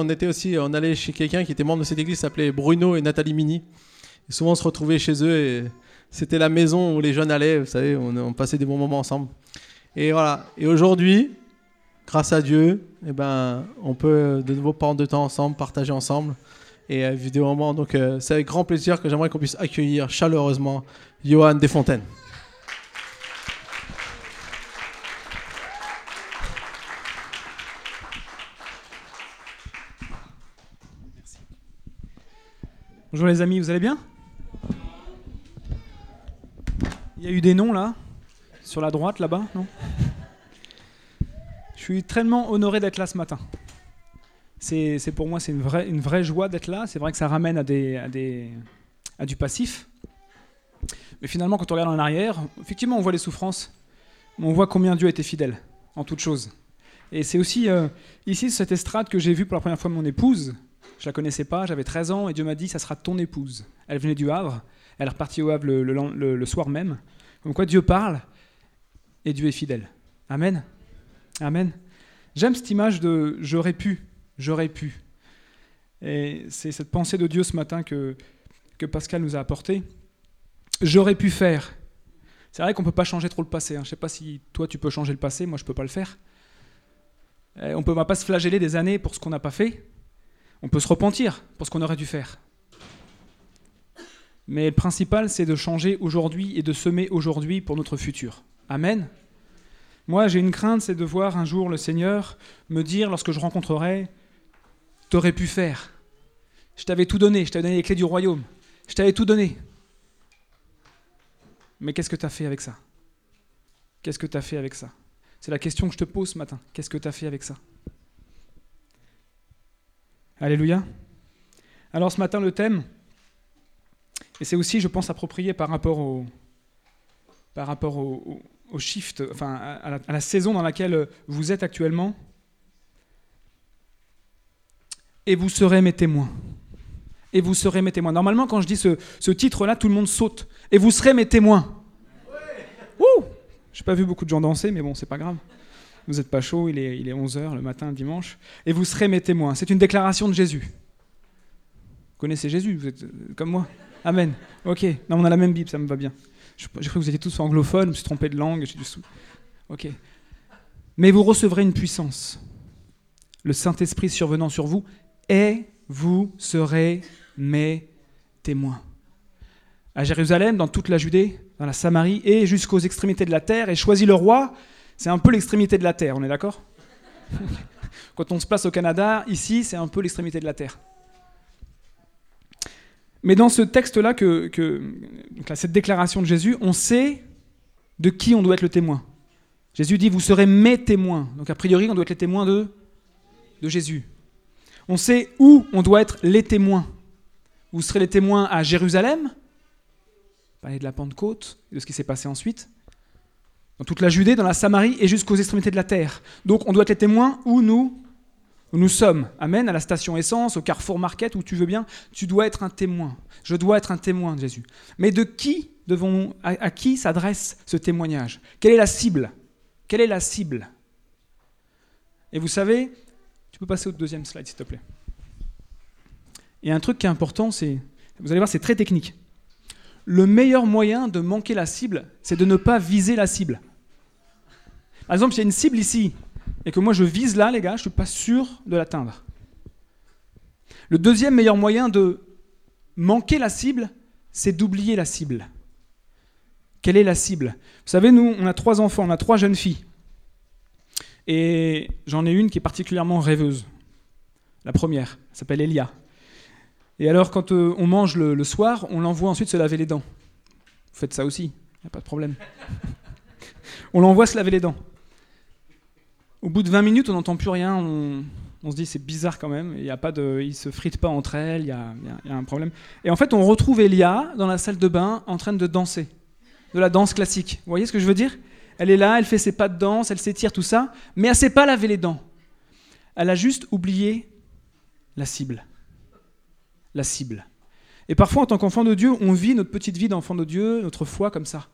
On était aussi, on allait chez quelqu'un qui était membre de cette église, s'appelait Bruno et Nathalie Mini. Et souvent, on se retrouvait chez eux et c'était la maison où les jeunes allaient, vous savez, on, passait des bons moments ensemble. Et voilà. Et aujourd'hui, grâce à Dieu, eh ben, on peut de nouveau prendre de temps ensemble, partager ensemble et euh, vivre des moments. Donc, euh, c'est avec grand plaisir que j'aimerais qu'on puisse accueillir chaleureusement Johan Desfontaines. Bonjour les amis, vous allez bien? Il y a eu des noms là Sur la droite là-bas Non? Je suis tellement honoré d'être là ce matin. C'est pour moi c'est une vraie, joie d'être là. C'est vrai que ça ramène à, du passif. Mais finalement, quand on regarde en arrière, effectivement, on voit les souffrances, on voit combien Dieu a été fidèle en toutes choses. Et c'est aussi euh, ici, cette estrade que j'ai vue pour la première fois mon épouse, je la connaissais pas, j'avais 13 ans et Dieu m'a dit ça sera ton épouse. Elle venait du Havre, elle est repartie au Havre le, soir même. Comme quoi Dieu parle et Dieu est fidèle. Amen. Amen. J'aime cette image de j'aurais pu, j'aurais pu. Et c'est cette pensée de Dieu ce matin que, que Pascal nous a apportée. J'aurais pu faire. C'est vrai qu'on ne peut pas changer trop le passé. Hein. Je ne sais pas si toi tu peux changer le passé, moi je ne peux pas le faire. on ne peut pas se flageller des années pour ce qu'on n'a pas fait. On peut se repentir pour ce qu'on aurait dû faire. Mais le principal, c'est de changer aujourd'hui et de semer aujourd'hui pour notre futur. Amen. Moi, j'ai une crainte, c'est de voir un jour le Seigneur me dire, lorsque je rencontrerai, t'aurais pu faire. Je t'avais tout donné, je t'avais donné les clés du royaume. Je t'avais tout donné. Mais qu'est-ce que tu as fait avec ça? Qu'est-ce que tu as fait avec ça? C'est la question que je te pose ce matin. Qu'est-ce que tu as fait avec ça? Alléluia. Alors ce matin, le thème, et c'est aussi, je pense, approprié par rapport au, par rapport au, shift, enfin, à la, saison dans laquelle vous êtes actuellement. Et vous serez mes témoins. Et vous serez mes témoins. Normalement, quand je dis ce, titre-là, tout le monde saute. Et vous serez mes témoins. Ouh J'ai pas vu beaucoup de gens danser, mais bon, c'est pas grave. Vous n'êtes pas chaud, il est, il est 11h le matin, dimanche. Et vous serez mes témoins. C'est une déclaration de Jésus. Vous connaissez Jésus, vous êtes euh, comme moi. Amen. Ok. Non, on a la même Bible, ça me va bien. J'ai cru que vous étiez tous anglophones, je me suis trompé de langue. Ok. Mais vous recevrez une puissance. Le Saint-Esprit survenant sur vous, et vous serez mes témoins. À Jérusalem, dans toute la Judée, dans la Samarie et jusqu'aux extrémités de la terre, et choisis le roi c'est un peu l'extrémité de la Terre, on est d'accord Quand on se place au Canada, ici, c'est un peu l'extrémité de la Terre. Mais dans ce texte-là, que, cette déclaration de Jésus, on sait de qui on doit être le témoin. Jésus dit, vous serez mes témoins. Donc a priori, on doit être les témoins de, Jésus. On sait où on doit être les témoins. Vous serez les témoins à Jérusalem, parler de la Pentecôte, de ce qui s'est passé ensuite dans toute la Judée, dans la Samarie et jusqu'aux extrémités de la terre. Donc on doit être les témoins où nous, nous sommes. Amen, à la station essence, au carrefour market, où tu veux bien, tu dois être un témoin. Je dois être un témoin de Jésus. Mais de qui devons, à, qui s'adresse ce témoignage? Quelle est la cible? Quelle est la cible? Et vous savez, tu peux passer au deuxième slide, s'il te plaît. Et un truc qui est important, c'est, vous allez voir, c'est très technique. Le meilleur moyen de manquer la cible, c'est de ne pas viser la cible. Par exemple, il y a une cible ici, et que moi je vise là, les gars, je ne suis pas sûr de l'atteindre. Le deuxième meilleur moyen de manquer la cible, c'est d'oublier la cible. Quelle est la cible? Vous savez, nous, on a trois enfants, on a trois jeunes filles. Et j'en ai une qui est particulièrement rêveuse. La première, s'appelle Elia. Et alors, quand euh, on mange le, le soir, on l'envoie ensuite se laver les dents. Vous faites ça aussi, il n'y a pas de problème. on l'envoie se laver les dents. Au bout de 20 minutes, on n'entend plus rien. On, se dit c'est bizarre quand même. Il y a pas de, ils se fritent pas entre elles. Il y, a, un problème. Et en fait, on retrouve Elia dans la salle de bain en train de danser, de la danse classique. Vous voyez ce que je veux dire? Elle est là, elle fait ses pas de danse, elle s'étire tout ça, mais elle s'est pas lavé les dents. Elle a juste oublié la cible. La cible. Et parfois, en tant qu'enfant de Dieu, on vit notre petite vie d'enfant de Dieu, notre foi comme ça.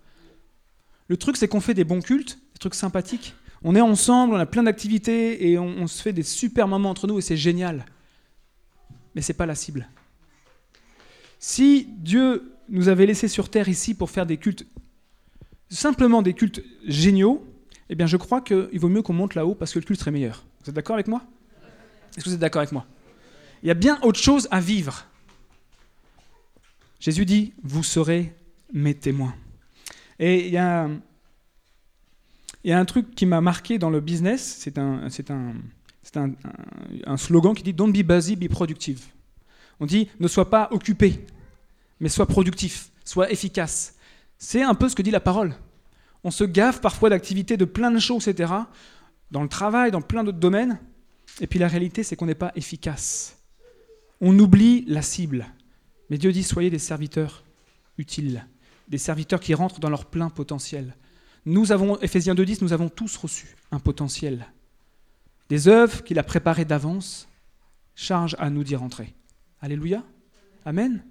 Le truc, c'est qu'on fait des bons cultes, des trucs sympathiques, on est ensemble, on a plein d'activités et on, se fait des super moments entre nous et c'est génial. mais ce n'est pas la cible. Si Dieu nous avait laissés sur terre ici pour faire des cultes, simplement des cultes géniaux, eh bien je crois qu'il vaut mieux qu'on monte là-haut parce que le culte serait meilleur. Vous êtes d'accord avec moi? Est-ce que vous êtes d'accord avec moi? Il y a bien autre chose à vivre. Jésus dit, vous serez mes témoins. Et il y a, il y a un truc qui m'a marqué dans le business, c'est un, c'est un, c'est un, slogan qui dit Don't be busy, be productive. On dit ne sois pas occupé, mais sois productif, sois efficace. C'est un peu ce que dit la parole. On se gave parfois d'activités de plein de choses, etc., dans le travail, dans plein d'autres domaines, et puis la réalité, c'est qu'on n'est pas efficace. On oublie la cible. Mais Dieu dit soyez des serviteurs utiles, des serviteurs qui rentrent dans leur plein potentiel. Nous avons, Ephésiens 2.10, nous avons tous reçu un potentiel. Des œuvres qu'il a préparées d'avance, charge à nous d'y rentrer. Alléluia. Amen.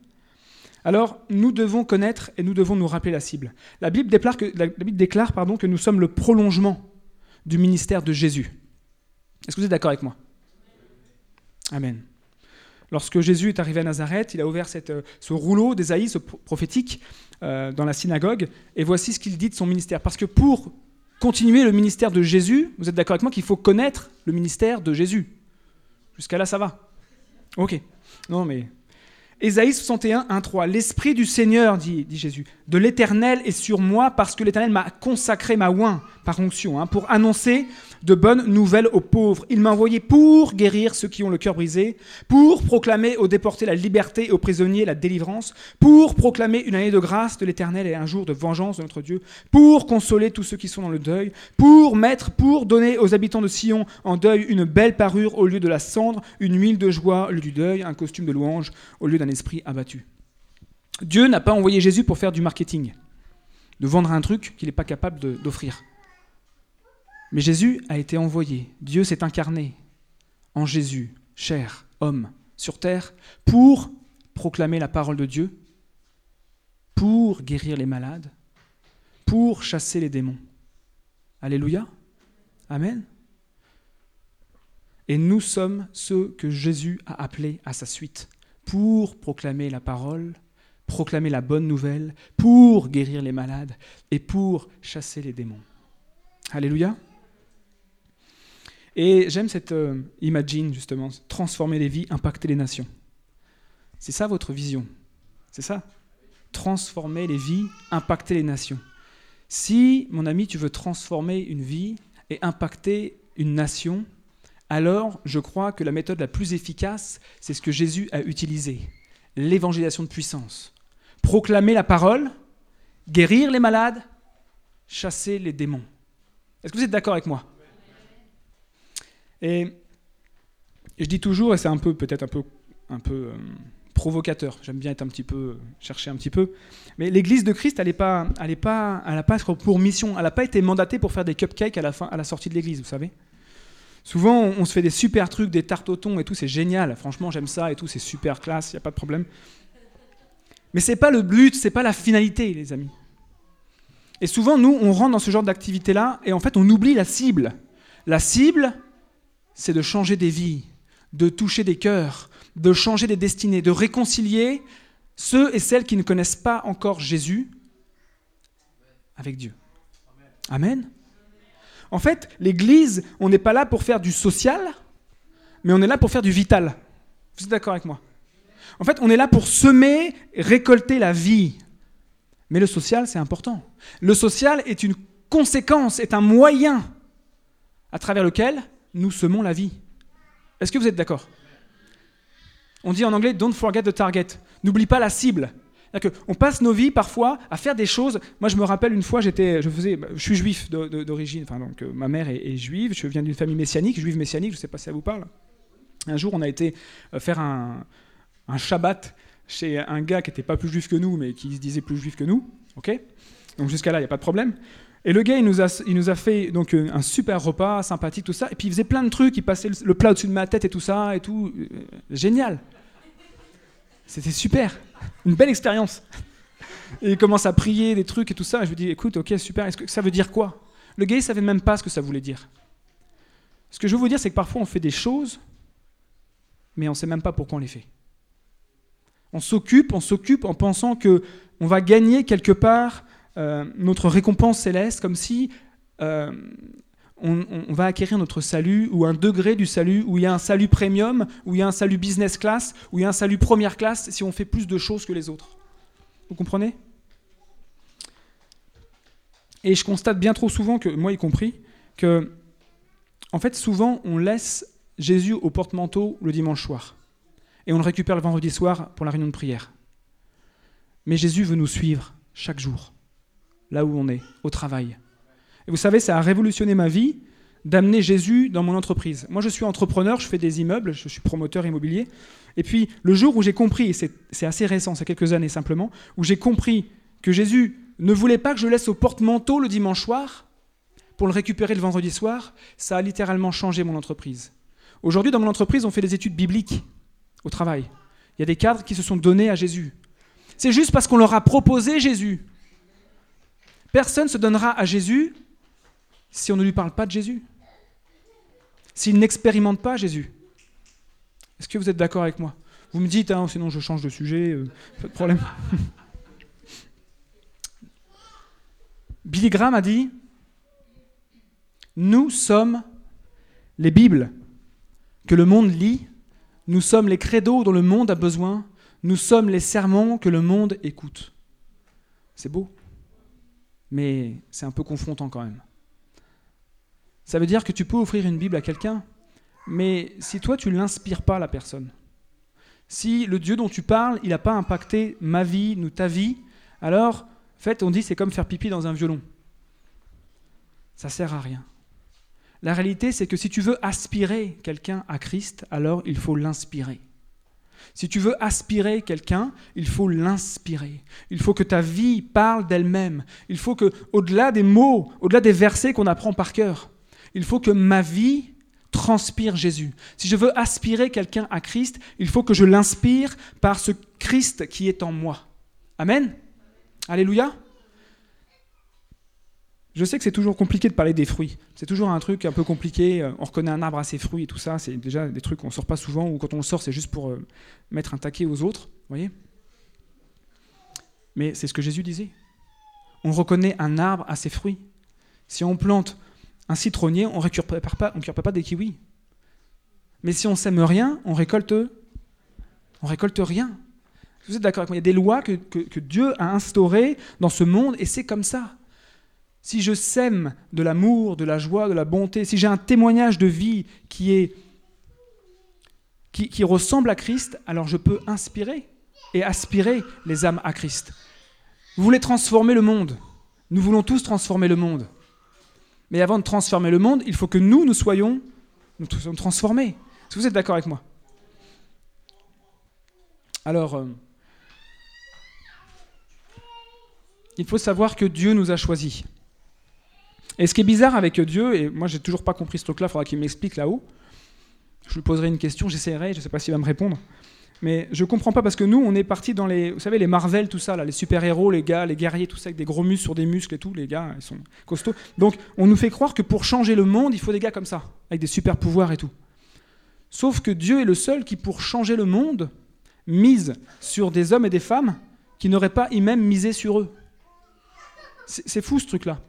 Alors, nous devons connaître et nous devons nous rappeler la cible. La Bible déclare, pardon, que nous sommes le prolongement du ministère de Jésus. Est-ce que vous êtes d'accord avec moi? Amen. Lorsque Jésus est arrivé à Nazareth, il a ouvert euh, ce rouleau d'Ésaïe, ce prophétique, euh, dans la synagogue, et voici ce qu'il dit de son ministère. Parce que pour continuer le ministère de Jésus, vous êtes d'accord avec moi qu'il faut connaître le ministère de Jésus. Jusqu'à là, ça va. Ok. Non, mais Ésaïe 61, 1, 3. L'Esprit du Seigneur, dit, dit Jésus, de l'Éternel est sur moi parce que l'Éternel m'a consacré ma oin par onction, hein, pour annoncer de bonnes nouvelles aux pauvres. Il m'a envoyé pour guérir ceux qui ont le cœur brisé, pour proclamer aux déportés la liberté et aux prisonniers la délivrance, pour proclamer une année de grâce de l'Éternel et un jour de vengeance de notre Dieu, pour consoler tous ceux qui sont dans le deuil, pour mettre, pour donner aux habitants de Sion en deuil une belle parure au lieu de la cendre, une huile de joie au lieu du deuil, un costume de louange au lieu d'un esprit abattu. Dieu n'a pas envoyé Jésus pour faire du marketing, de vendre un truc qu'il n'est pas capable d'offrir. Mais Jésus a été envoyé, Dieu s'est incarné en Jésus, chair, homme, sur terre, pour proclamer la parole de Dieu, pour guérir les malades, pour chasser les démons. Alléluia. Amen. Et nous sommes ceux que Jésus a appelés à sa suite, pour proclamer la parole, proclamer la bonne nouvelle, pour guérir les malades et pour chasser les démons. Alléluia. Et j'aime cette euh, imagine, justement, transformer les vies, impacter les nations. C'est ça votre vision. C'est ça? Transformer les vies, impacter les nations. Si, mon ami, tu veux transformer une vie et impacter une nation, alors je crois que la méthode la plus efficace, c'est ce que Jésus a utilisé, l'évangélisation de puissance. Proclamer la parole, guérir les malades, chasser les démons. Est-ce que vous êtes d'accord avec moi? Et, je dis toujours, et c'est un peu peut-être un peu, un peu euh, provocateur, j'aime bien être un petit peu, chercher un petit peu, mais l'Église de Christ, elle n'a pas, pas, pas pour mission, elle n'a pas été mandatée pour faire des cupcakes à la, fin, à la sortie de l'Église, vous savez Souvent, on, se fait des super trucs, des tartes au thon et tout, c'est génial. Franchement, j'aime ça et tout, c'est super classe, il n'y a pas de problème. Mais c'est pas le but, c'est pas la finalité, les amis. Et souvent, nous, on rentre dans ce genre d'activité-là et en fait, on oublie la cible. La cible, c'est de changer des vies, de toucher des cœurs, de changer des destinées, de réconcilier ceux et celles qui ne connaissent pas encore Jésus avec Dieu. Amen. En fait, l'Église, on n'est pas là pour faire du social, mais on est là pour faire du vital. Vous êtes d'accord avec moi? En fait, on est là pour semer, récolter la vie. Mais le social, c'est important. Le social est une conséquence, est un moyen à travers lequel nous semons la vie. Est-ce que vous êtes d'accord? On dit en anglais don't forget the target. N'oublie pas la cible. On passe nos vies parfois à faire des choses. Moi, je me rappelle une fois, j'étais, je faisais, je suis juif d'origine. Enfin, donc, euh, ma mère est, juive. Je viens d'une famille messianique, juive messianique. Je ne sais pas si ça vous parle. Un jour, on a été euh, faire un, un Shabbat chez un gars qui n'était pas plus juif que nous, mais qui se disait plus juif que nous. Ok? Donc jusqu'à là, il n'y a pas de problème. Et le gars, il nous a, il nous a fait donc euh, un super repas, sympathique, tout ça. Et puis il faisait plein de trucs, il passait le, plat au-dessus de ma tête et tout ça, et tout. Euh, génial. C'était super. Une belle expérience. Et il commence à prier des trucs et tout ça. Et je lui dis, écoute, ok, super, est-ce que ça veut dire quoi? Le gars, il savait même pas ce que ça voulait dire. Ce que je veux vous dire, c'est que parfois on fait des choses mais on ne sait même pas pourquoi on les fait. On s'occupe, on s'occupe en pensant que on va gagner quelque part euh, notre récompense céleste, comme si euh, on, va acquérir notre salut ou un degré du salut où il y a un salut premium, où il y a un salut business class, où il y a un salut première classe si on fait plus de choses que les autres. Vous comprenez? Et je constate bien trop souvent que, moi y compris, que en fait souvent on laisse Jésus au porte-manteau le dimanche soir et on le récupère le vendredi soir pour la réunion de prière. Mais Jésus veut nous suivre chaque jour, là où on est, au travail, et vous savez, ça a révolutionné ma vie d'amener Jésus dans mon entreprise. Moi, je suis entrepreneur, je fais des immeubles, je suis promoteur immobilier. Et puis, le jour où j'ai compris, et c'est assez récent, c'est quelques années simplement, où j'ai compris que Jésus ne voulait pas que je laisse au porte-manteau le dimanche soir pour le récupérer le vendredi soir, ça a littéralement changé mon entreprise. Aujourd'hui, dans mon entreprise, on fait des études bibliques au travail. Il y a des cadres qui se sont donnés à Jésus. C'est juste parce qu'on leur a proposé Jésus. Personne ne se donnera à Jésus si on ne lui parle pas de Jésus S'il n'expérimente pas Jésus Est-ce que vous êtes d'accord avec moi? Vous me dites, hein, sinon je change de sujet, euh, pas de problème. Billy Graham a dit Nous sommes les Bibles que le monde lit, nous sommes les credos dont le monde a besoin, nous sommes les sermons que le monde écoute. C'est beau, mais c'est un peu confrontant quand même. Ça veut dire que tu peux offrir une Bible à quelqu'un, mais si toi tu l'inspires pas la personne, si le Dieu dont tu parles, il n'a pas impacté ma vie ou ta vie, alors, en fait, on dit c'est comme faire pipi dans un violon. Ça sert à rien. La réalité, c'est que si tu veux aspirer quelqu'un à Christ, alors il faut l'inspirer. Si tu veux aspirer quelqu'un, il faut l'inspirer. Il faut que ta vie parle d'elle-même. Il faut que, au-delà des mots, au-delà des versets qu'on apprend par cœur, il faut que ma vie transpire Jésus. Si je veux aspirer quelqu'un à Christ, il faut que je l'inspire par ce Christ qui est en moi. Amen Alléluia Je sais que c'est toujours compliqué de parler des fruits. C'est toujours un truc un peu compliqué. On reconnaît un arbre à ses fruits et tout ça. C'est déjà des trucs qu'on ne sort pas souvent ou quand on le sort, c'est juste pour euh, mettre un taquet aux autres. voyez Mais c'est ce que Jésus disait. On reconnaît un arbre à ses fruits. Si on plante un citronnier, on ne récupère pas, pas des kiwis. Mais si on sème rien, on récolte, on récolte rien. Vous êtes d'accord avec moi? Il y a des lois que, que Dieu a instaurées dans ce monde et c'est comme ça. Si je sème de l'amour, de la joie, de la bonté, si j'ai un témoignage de vie qui ressemble à Christ, alors je peux inspirer et aspirer les âmes à Christ. Vous voulez transformer le monde. Nous voulons tous transformer le monde. Mais avant de transformer le monde, il faut que nous, nous soyons, nous soyons transformés. Est-ce que vous êtes d'accord avec moi? Alors, euh, il faut savoir que Dieu nous a choisis. Et ce qui est bizarre avec Dieu, et moi j'ai toujours pas compris ce truc-là, il faudra qu'il m'explique là-haut. Je lui poserai une question, j'essaierai, je sais pas s'il va me répondre. Mais je comprends pas parce que nous, on est parti dans les, vous savez, les Marvel, tout ça, là, les super-héros, les gars, les guerriers, tout ça, avec des gros muscles sur des muscles et tout, les gars, ils sont costauds. Donc, on nous fait croire que pour changer le monde, il faut des gars comme ça, avec des super-pouvoirs et tout. Sauf que Dieu est le seul qui, pour changer le monde, mise sur des hommes et des femmes qui n'auraient pas y même misé sur eux. C'est fou ce truc-là.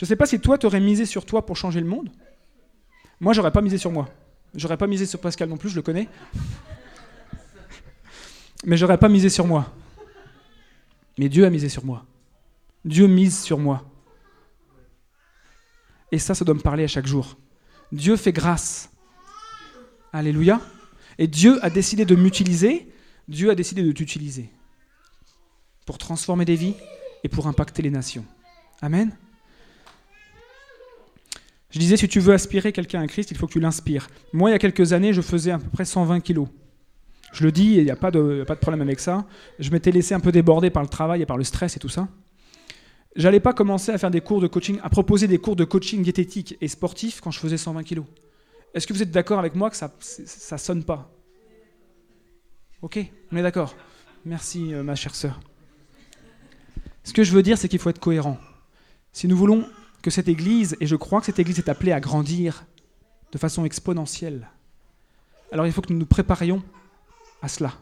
Je ne sais pas si toi, tu aurais misé sur toi pour changer le monde. Moi, j'aurais pas misé sur moi. J'aurais pas misé sur Pascal non plus, je le connais mais j'aurais pas misé sur moi. Mais Dieu a misé sur moi. Dieu mise sur moi. Et ça, ça doit me parler à chaque jour. Dieu fait grâce. Alléluia. Et Dieu a décidé de m'utiliser. Dieu a décidé de t'utiliser. Pour transformer des vies et pour impacter les nations. Amen. Je disais, si tu veux aspirer quelqu'un à Christ, il faut que tu l'inspires. Moi, il y a quelques années, je faisais à peu près 120 kilos. Je le dis, il n'y a, pas de, problème avec ça. Je m'étais laissé un peu déborder par le travail et par le stress et tout ça. J'allais pas commencer à faire des cours de coaching, à proposer des cours de coaching diététique et sportif quand je faisais 120 kilos. Est-ce que vous êtes d'accord avec moi que ça ça sonne pas? Ok, on est d'accord. Merci euh, ma chère sœur. Ce que je veux dire, c'est qu'il faut être cohérent. Si nous voulons que cette Église, et je crois que cette Église est appelée à grandir de façon exponentielle, Alors il faut que nous nous préparions à cela.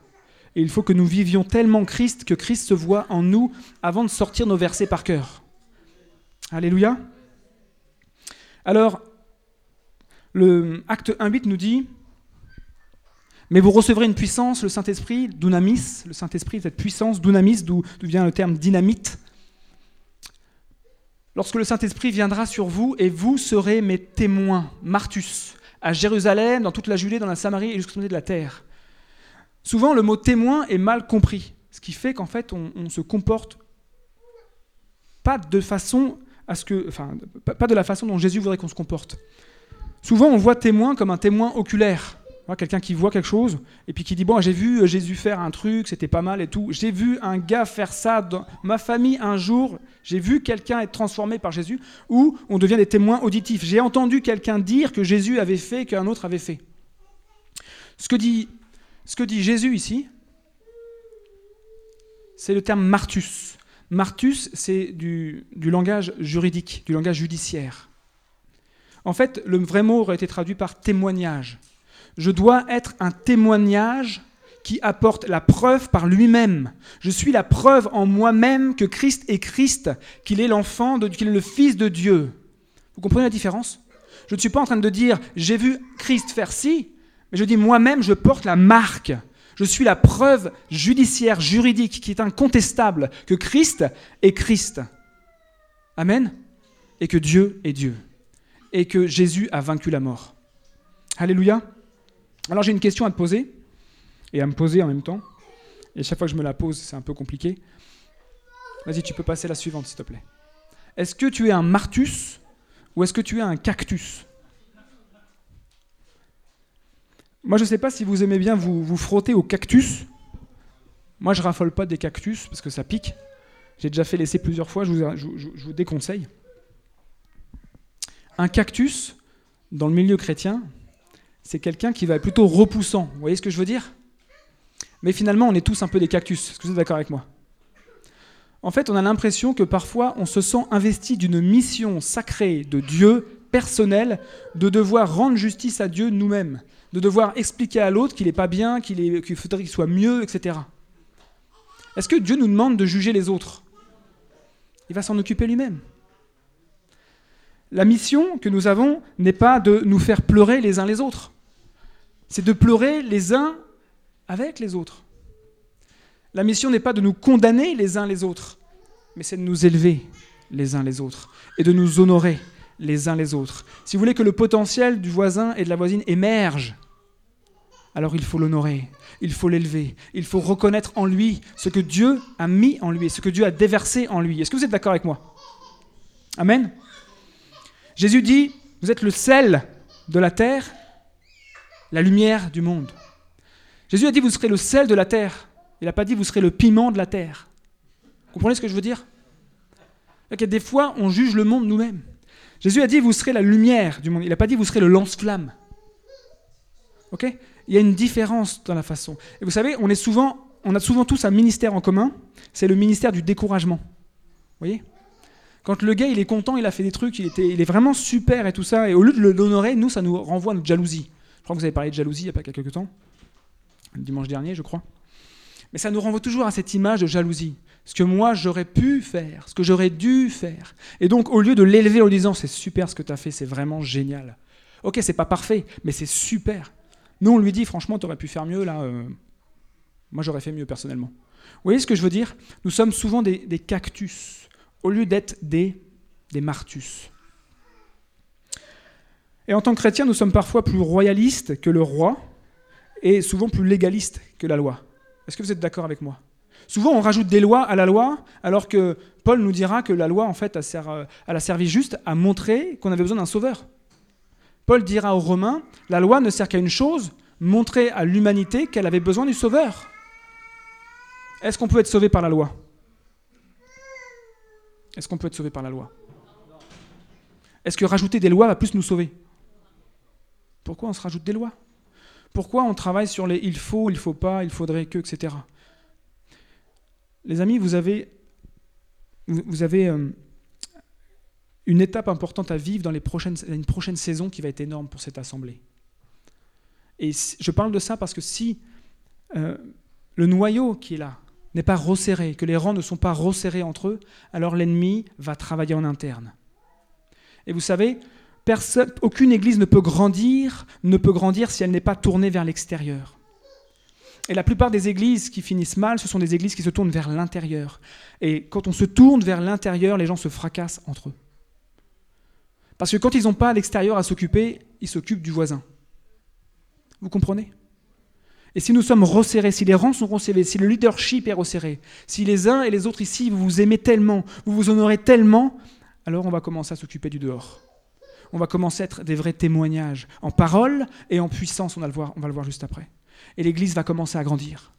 Et il faut que nous vivions tellement Christ que Christ se voit en nous avant de sortir nos versets par cœur. Alléluia. Alors, le acte 1.8 nous dit Mais vous recevrez une puissance, le Saint-Esprit, dunamis, le Saint-Esprit, cette puissance, dunamis, d'où vient le terme dynamite. Lorsque le Saint-Esprit viendra sur vous, et vous serez mes témoins, Martus, à Jérusalem, dans toute la Judée, dans la Samarie et jusqu'au bout de la terre. Souvent, le mot témoin est mal compris, ce qui fait qu'en fait, on, on, se comporte pas de façon pas de la façon dont Jésus voudrait qu'on se comporte. Souvent, on voit témoin comme un témoin oculaire. Quelqu'un qui voit quelque chose et puis qui dit Bon, j'ai vu Jésus faire un truc, c'était pas mal et tout. J'ai vu un gars faire ça dans ma famille un jour. J'ai vu quelqu'un être transformé par Jésus. Ou on devient des témoins auditifs. J'ai entendu quelqu'un dire que Jésus avait fait, qu'un autre avait fait. Ce que dit, Jésus ici, c'est le terme martus. Martus, c'est du langage juridique, du langage judiciaire. En fait, le vrai mot aurait été traduit par témoignage. Je dois être un témoignage qui apporte la preuve par lui-même. Je suis la preuve en moi-même que Christ est Christ, qu'il est l'enfant, qu'il est le Fils de Dieu. Vous comprenez la différence? Je ne suis pas en train de dire j'ai vu Christ faire ci, mais je dis moi-même je porte la marque. Je suis la preuve judiciaire, juridique, qui est incontestable que Christ est Christ. Amen. Et que Dieu est Dieu. Et que Jésus a vaincu la mort. Alléluia. Alors j'ai une question à te poser, et à me poser en même temps. Et chaque fois que je me la pose, c'est un peu compliqué. Vas-y, tu peux passer la suivante, s'il te plaît. Est-ce que tu es un martus ou est-ce que tu es un cactus? Moi, je ne sais pas si vous aimez bien vous, vous frotter au cactus. Moi, je raffole pas des cactus parce que ça pique. J'ai déjà fait l'essai plusieurs fois, je vous, je, je vous déconseille. Un cactus, dans le milieu chrétien, c'est quelqu'un qui va être plutôt repoussant. Vous voyez ce que je veux dire? Mais finalement, on est tous un peu des cactus. Est-ce que vous êtes d'accord avec moi? En fait, on a l'impression que parfois, on se sent investi d'une mission sacrée de Dieu, personnelle, de devoir rendre justice à Dieu nous-mêmes, de devoir expliquer à l'autre qu'il n'est pas bien, qu'il faudrait qu'il soit mieux, etc. Est-ce que Dieu nous demande de juger les autres? Il va s'en occuper lui-même. La mission que nous avons n'est pas de nous faire pleurer les uns les autres c'est de pleurer les uns avec les autres. La mission n'est pas de nous condamner les uns les autres, mais c'est de nous élever les uns les autres et de nous honorer les uns les autres. Si vous voulez que le potentiel du voisin et de la voisine émerge, alors il faut l'honorer, il faut l'élever, il faut reconnaître en lui ce que Dieu a mis en lui, ce que Dieu a déversé en lui. Est-ce que vous êtes d'accord avec moi? Amen? Jésus dit, vous êtes le sel de la terre la lumière du monde. Jésus a dit, vous serez le sel de la terre. Il n'a pas dit, vous serez le piment de la terre. Vous comprenez ce que je veux dire? Que Des fois, on juge le monde nous-mêmes. Jésus a dit, vous serez la lumière du monde. Il n'a pas dit, vous serez le lance-flamme. Ok? Il y a une différence dans la façon. Et vous savez, on, est souvent, on a souvent tous un ministère en commun. C'est le ministère du découragement. Vous voyez? Quand le gars il est content, il a fait des trucs, il, était, il est vraiment super et tout ça, et au lieu de l'honorer, nous ça nous renvoie à notre jalousie crois que vous avez parlé de jalousie il n'y a pas quelques temps, dimanche dernier, je crois. Mais ça nous renvoie toujours à cette image de jalousie. Ce que moi j'aurais pu faire, ce que j'aurais dû faire. Et donc, au lieu de l'élever en disant c'est super ce que tu as fait, c'est vraiment génial. Ok, c'est pas parfait, mais c'est super. Nous, on lui dit franchement, tu aurais pu faire mieux là. Euh, moi, j'aurais fait mieux personnellement. Vous voyez ce que je veux dire? Nous sommes souvent des, des cactus, au lieu d'être des, des martus. Et en tant que chrétien, nous sommes parfois plus royalistes que le roi et souvent plus légalistes que la loi. Est-ce que vous êtes d'accord avec moi? Souvent, on rajoute des lois à la loi, alors que Paul nous dira que la loi, en fait, euh, elle a servi juste à montrer qu'on avait besoin d'un sauveur. Paul dira aux Romains, la loi ne sert qu'à une chose, montrer à l'humanité qu'elle avait besoin du sauveur. Est-ce qu'on peut être sauvé par la loi? Est-ce qu'on peut être sauvé par la loi? Est-ce que rajouter des lois va plus nous sauver? Pourquoi on se rajoute des lois? Pourquoi on travaille sur les il faut, il faut pas, il faudrait que, etc. Les amis, vous avez, vous avez euh, une étape importante à vivre dans les prochaines, une prochaine saison qui va être énorme pour cette assemblée. Et je parle de ça parce que si euh, le noyau qui est là n'est pas resserré, que les rangs ne sont pas resserrés entre eux, alors l'ennemi va travailler en interne. Et vous savez, aucune église ne peut grandir, ne peut grandir si elle n'est pas tournée vers l'extérieur. Et la plupart des églises qui finissent mal, ce sont des églises qui se tournent vers l'intérieur. Et quand on se tourne vers l'intérieur, les gens se fracassent entre eux. Parce que quand ils n'ont pas l'extérieur à s'occuper, ils s'occupent du voisin. Vous comprenez? Et si nous sommes resserrés, si les rangs sont resserrés, si le leadership est resserré, si les uns et les autres ici, vous vous aimez tellement, vous vous honorez tellement, alors on va commencer à s'occuper du dehors. On va commencer à être des vrais témoignages, en parole et en puissance, on va le voir, on va le voir juste après et l'Église va commencer à grandir.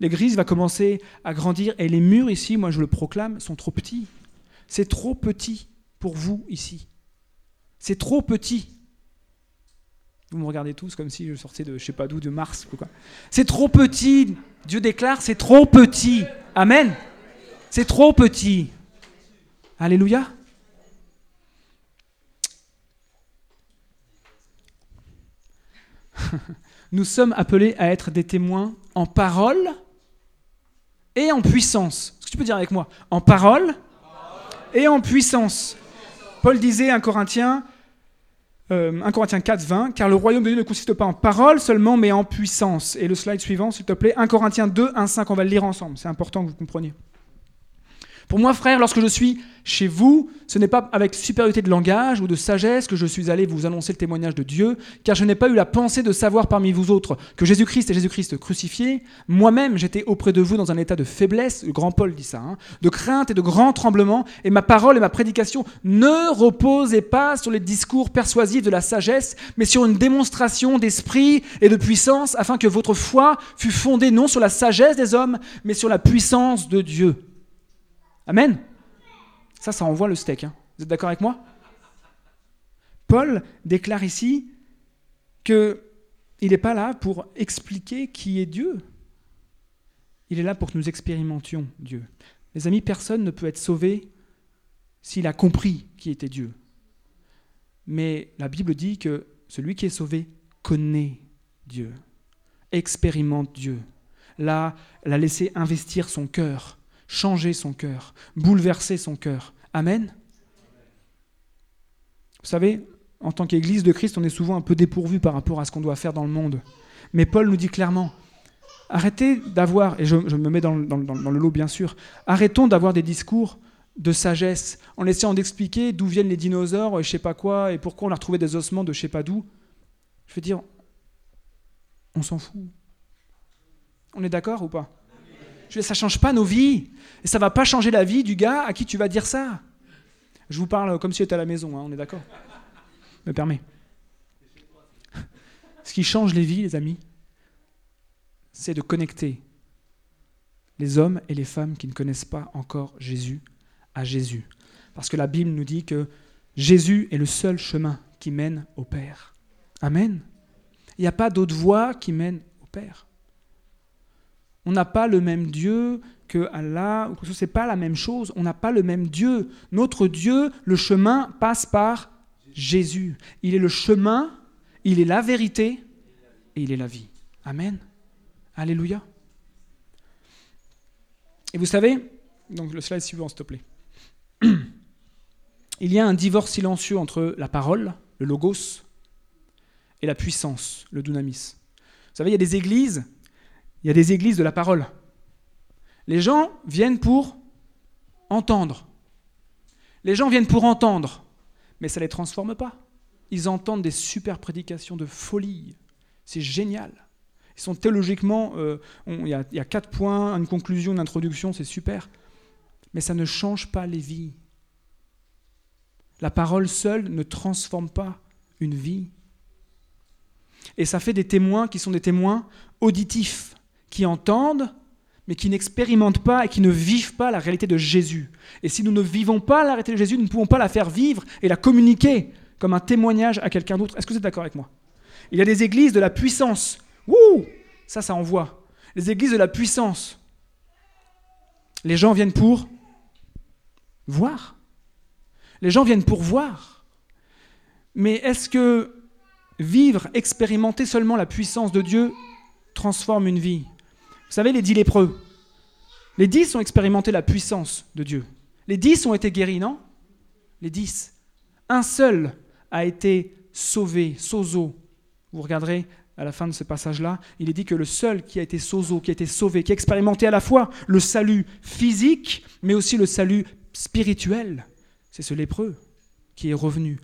L'Église va commencer à grandir et les murs ici, moi je le proclame, sont trop petits. C'est trop petit pour vous ici. C'est trop petit. Vous me regardez tous comme si je sortais de je sais pas d'où, de Mars quoi. C'est trop petit. Dieu déclare, c'est trop petit. Amen. C'est trop petit. Alléluia. nous sommes appelés à être des témoins en parole et en puissance. Est-ce que tu peux dire avec moi En parole et en puissance? Paul disait à Corinthiens, euh, 1 Corinthiens 4, 20, car le royaume de Dieu ne consiste pas en parole seulement, mais en puissance. Et le slide suivant, s'il te plaît, 1 Corinthiens 2, 1, 5, on va le lire ensemble. C'est important que vous compreniez. Pour moi, frère, lorsque je suis chez vous, ce n'est pas avec supériorité de langage ou de sagesse que je suis allé vous annoncer le témoignage de Dieu, car je n'ai pas eu la pensée de savoir parmi vous autres que Jésus-Christ est Jésus-Christ crucifié. Moi-même, j'étais auprès de vous dans un état de faiblesse, le grand Paul dit ça, hein, de crainte et de grand tremblement, et ma parole et ma prédication ne reposaient pas sur les discours persuasifs de la sagesse, mais sur une démonstration d'esprit et de puissance, afin que votre foi fût fondée non sur la sagesse des hommes, mais sur la puissance de Dieu. Amen. Ça, ça envoie le steak. Hein. Vous êtes d'accord avec moi? Paul déclare ici qu'il n'est pas là pour expliquer qui est Dieu. Il est là pour que nous expérimentions Dieu. Les amis, personne ne peut être sauvé s'il a compris qui était Dieu. Mais la Bible dit que celui qui est sauvé connaît Dieu, expérimente Dieu, l'a, l'a laissé investir son cœur, changer son cœur, bouleverser son cœur. Amen. Vous savez, en tant qu'Église de Christ, on est souvent un peu dépourvu par rapport à ce qu'on doit faire dans le monde. Mais Paul nous dit clairement, arrêtez d'avoir, et je, me mets dans, le lot bien sûr, arrêtons d'avoir des discours de sagesse en essayant d'expliquer d'où viennent les dinosaures, je sais pas quoi, et pourquoi on a retrouvé des ossements de je sais pas d'où. Je veux dire, on s'en fout. On est d'accord ou pas? Je ça ne change pas nos vies. Et ça ne va pas changer la vie du gars à qui tu vas dire ça. Je vous parle comme si j'étais à la maison, hein, on est d'accord? Me permet. Ce qui change les vies, les amis, c'est de connecter les hommes et les femmes qui ne connaissent pas encore Jésus à Jésus. Parce que la Bible nous dit que Jésus est le seul chemin qui mène au Père. Amen. Il n'y a pas d'autre voie qui mène au Père. On n'a pas le même Dieu que Allah, ce n'est pas la même chose, on n'a pas le même Dieu. Notre Dieu, le chemin passe par Jésus. Il est le chemin, il est la vérité et il est la vie. Amen. Alléluia. Et vous savez, donc le slide suivant s'il te plaît. Il y a un divorce silencieux entre la parole, le logos, et la puissance, le dunamis. Vous savez, il y a des églises il y a des églises de la parole. Les gens viennent pour entendre. Les gens viennent pour entendre, mais ça ne les transforme pas. Ils entendent des super prédications de folie. C'est génial. Ils sont théologiquement, euh, il, y a, il y a quatre points, une conclusion, une introduction, c'est super. Mais ça ne change pas les vies. La parole seule ne transforme pas une vie. Et ça fait des témoins qui sont des témoins auditifs qui entendent, mais qui n'expérimentent pas et qui ne vivent pas la réalité de Jésus. Et si nous ne vivons pas la réalité de Jésus, nous ne pouvons pas la faire vivre et la communiquer comme un témoignage à quelqu'un d'autre. Est-ce que vous êtes d'accord avec moi? Il y a des églises de la puissance. Wouh Ça, ça envoie. Les églises de la puissance. Les gens viennent pour voir. Les gens viennent pour voir. Mais est-ce que vivre, expérimenter seulement la puissance de Dieu transforme une vie? Vous savez, les dix lépreux, les dix ont expérimenté la puissance de Dieu. Les dix ont été guéris, non? Les dix. Un seul a été sauvé, sozo. Vous regarderez à la fin de ce passage-là, il est dit que le seul qui a été sozo, qui a été sauvé, qui a expérimenté à la fois le salut physique, mais aussi le salut spirituel, c'est ce lépreux qui est revenu.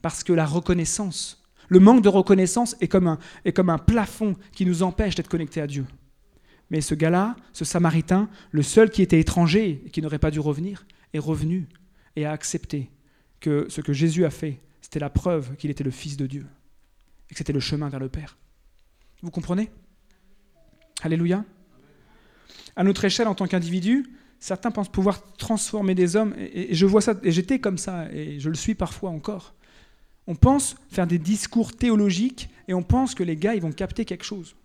Parce que la reconnaissance, le manque de reconnaissance est comme un, est comme un plafond qui nous empêche d'être connectés à Dieu. Mais ce gars-là, ce Samaritain, le seul qui était étranger et qui n'aurait pas dû revenir, est revenu et a accepté que ce que Jésus a fait, c'était la preuve qu'il était le Fils de Dieu et que c'était le chemin vers le Père. Vous comprenez? Alléluia. À notre échelle, en tant qu'individu, certains pensent pouvoir transformer des hommes, et, je vois ça, et j'étais comme ça, et je le suis parfois encore. On pense faire des discours théologiques, et on pense que les gars, ils vont capter quelque chose.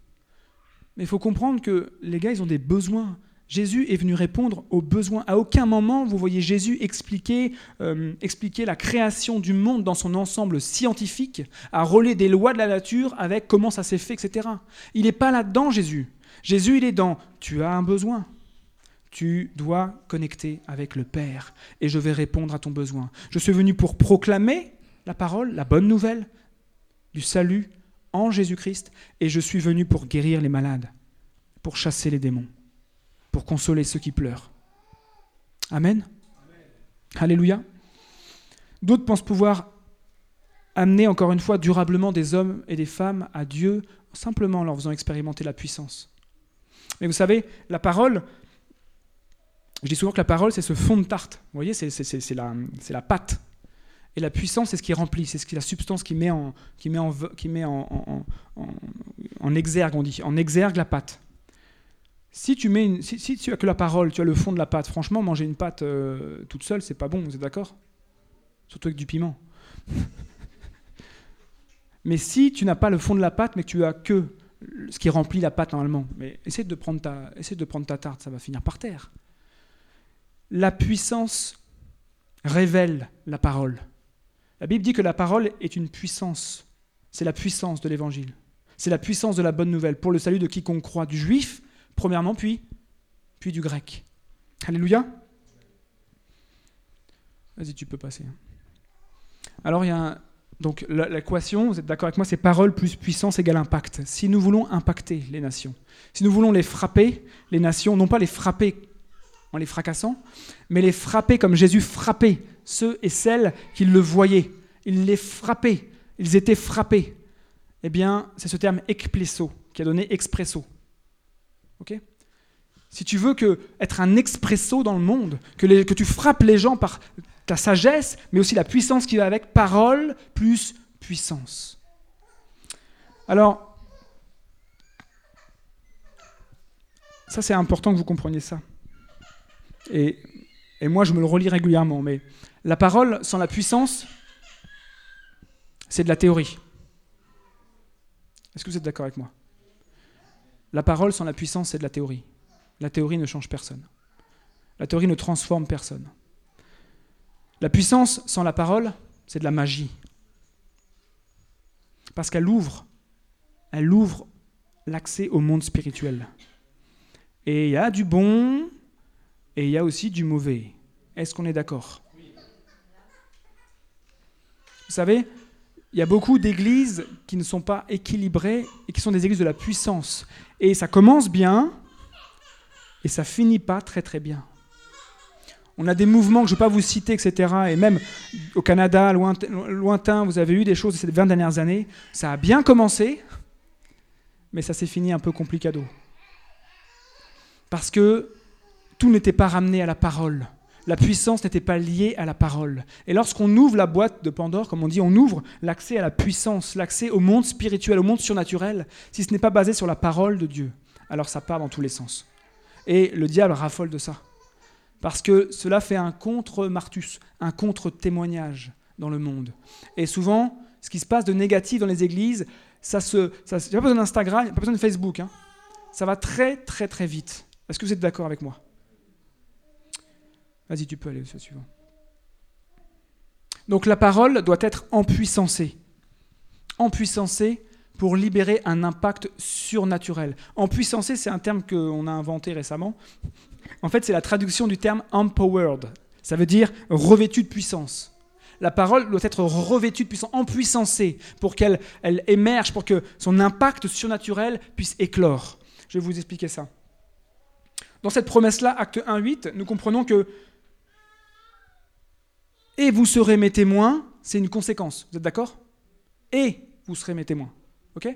Mais il faut comprendre que les gars, ils ont des besoins. Jésus est venu répondre aux besoins. À aucun moment, vous voyez Jésus expliquer, euh, expliquer la création du monde dans son ensemble scientifique, à relayer des lois de la nature avec comment ça s'est fait, etc. Il n'est pas là-dedans, Jésus. Jésus, il est dans tu as un besoin. Tu dois connecter avec le Père et je vais répondre à ton besoin. Je suis venu pour proclamer la parole, la bonne nouvelle du salut en Jésus-Christ et je suis venu pour guérir les malades, pour chasser les démons pour consoler ceux qui pleurent. Amen. Alléluia. D'autres pensent pouvoir amener encore une fois durablement des hommes et des femmes à Dieu simplement en leur faisant expérimenter la puissance. Mais vous savez, la parole, je dis souvent que la parole, c'est ce fond de tarte. Vous voyez, c'est la, la pâte. Et la puissance, c'est ce qui remplit, c'est ce la substance qui met en, qui qui exergue, on dit, en exergue la pâte. Si tu, mets as que la parole, tu as le fond de la pâte, franchement, manger une pâte euh, toute seule, c'est pas bon, vous êtes d'accord? Surtout avec du piment. mais si tu n'as pas le fond de la pâte, mais que tu as que ce qui remplit la pâte normalement, mais essaie essaie de prendre ta tarte, ça va finir par terre. La puissance révèle la parole. La Bible dit que la parole est une puissance. C'est la puissance de l'évangile. C'est la puissance de la bonne nouvelle pour le salut de quiconque croit, du juif premièrement, puis, puis du grec. Alléluia. Vas-y, tu peux passer. Alors, il y a donc l'équation, vous êtes d'accord avec moi, c'est parole plus puissance égale impact. Si nous voulons impacter les nations, si nous voulons les frapper, les nations, non pas les frapper en les fracassant, mais les frapper comme Jésus frappait ceux et celles qui le voyaient. Il les frappait, ils étaient frappés. Eh bien, c'est ce terme ekplesso qui a donné expresso. Si tu veux être un expresso dans le monde, que, que tu frappes les gens par ta sagesse, mais aussi la puissance qui va avec, parole plus puissance. Alors, ça c'est important que vous compreniez ça. Et, moi je me le relis régulièrement, mais la parole sans la puissance, c'est de la théorie. Est-ce que vous êtes d'accord avec moi? La parole sans la puissance, c'est de la théorie. La théorie ne change personne. La théorie ne transforme personne. La puissance sans la parole, c'est de la magie. Parce qu'elle ouvre, elle ouvre l'accès au monde spirituel. Et il y a du bon et il y a aussi du mauvais. Est-ce qu'on est, d'accord? Vous savez, il y a beaucoup d'églises qui ne sont pas équilibrées et qui sont des églises de la puissance. Et ça commence bien et ça finit pas très très bien. On a des mouvements que je ne vais pas vous citer, etc. Et même au Canada, lointain, vous avez eu des choses ces 20 dernières années. Ça a bien commencé, mais ça s'est fini un peu complicado. Parce que tout n'était pas ramené à la parole la puissance n'était pas liée à la parole. Et lorsqu'on ouvre la boîte de Pandore, comme on dit, on ouvre l'accès à la puissance, l'accès au monde spirituel, au monde surnaturel, si ce n'est pas basé sur la parole de Dieu, alors ça part dans tous les sens. Et le diable raffole de ça. Parce que cela fait un contre-martus, un contre-témoignage dans le monde. Et souvent, ce qui se passe de négatif dans les églises, ça se. il n'y a pas besoin d'Instagram, pas besoin de Facebook. Hein. Ça va très, très, très vite. Est-ce que vous êtes d'accord avec moi? Vas-y, tu peux aller au suivant. Donc la parole doit être empuissancée. empuissancé pour libérer un impact surnaturel. Empuissancé, c'est un terme qu'on a inventé récemment. En fait, c'est la traduction du terme empowered. Ça veut dire revêtu de puissance. La parole doit être revêtue de puissance, empuissancée, pour qu'elle elle émerge, pour que son impact surnaturel puisse éclore. Je vais vous expliquer ça. Dans cette promesse-là, acte 1.8, nous comprenons que et vous serez mes témoins, c'est une conséquence. Vous êtes d'accord? Et vous serez mes témoins. OK?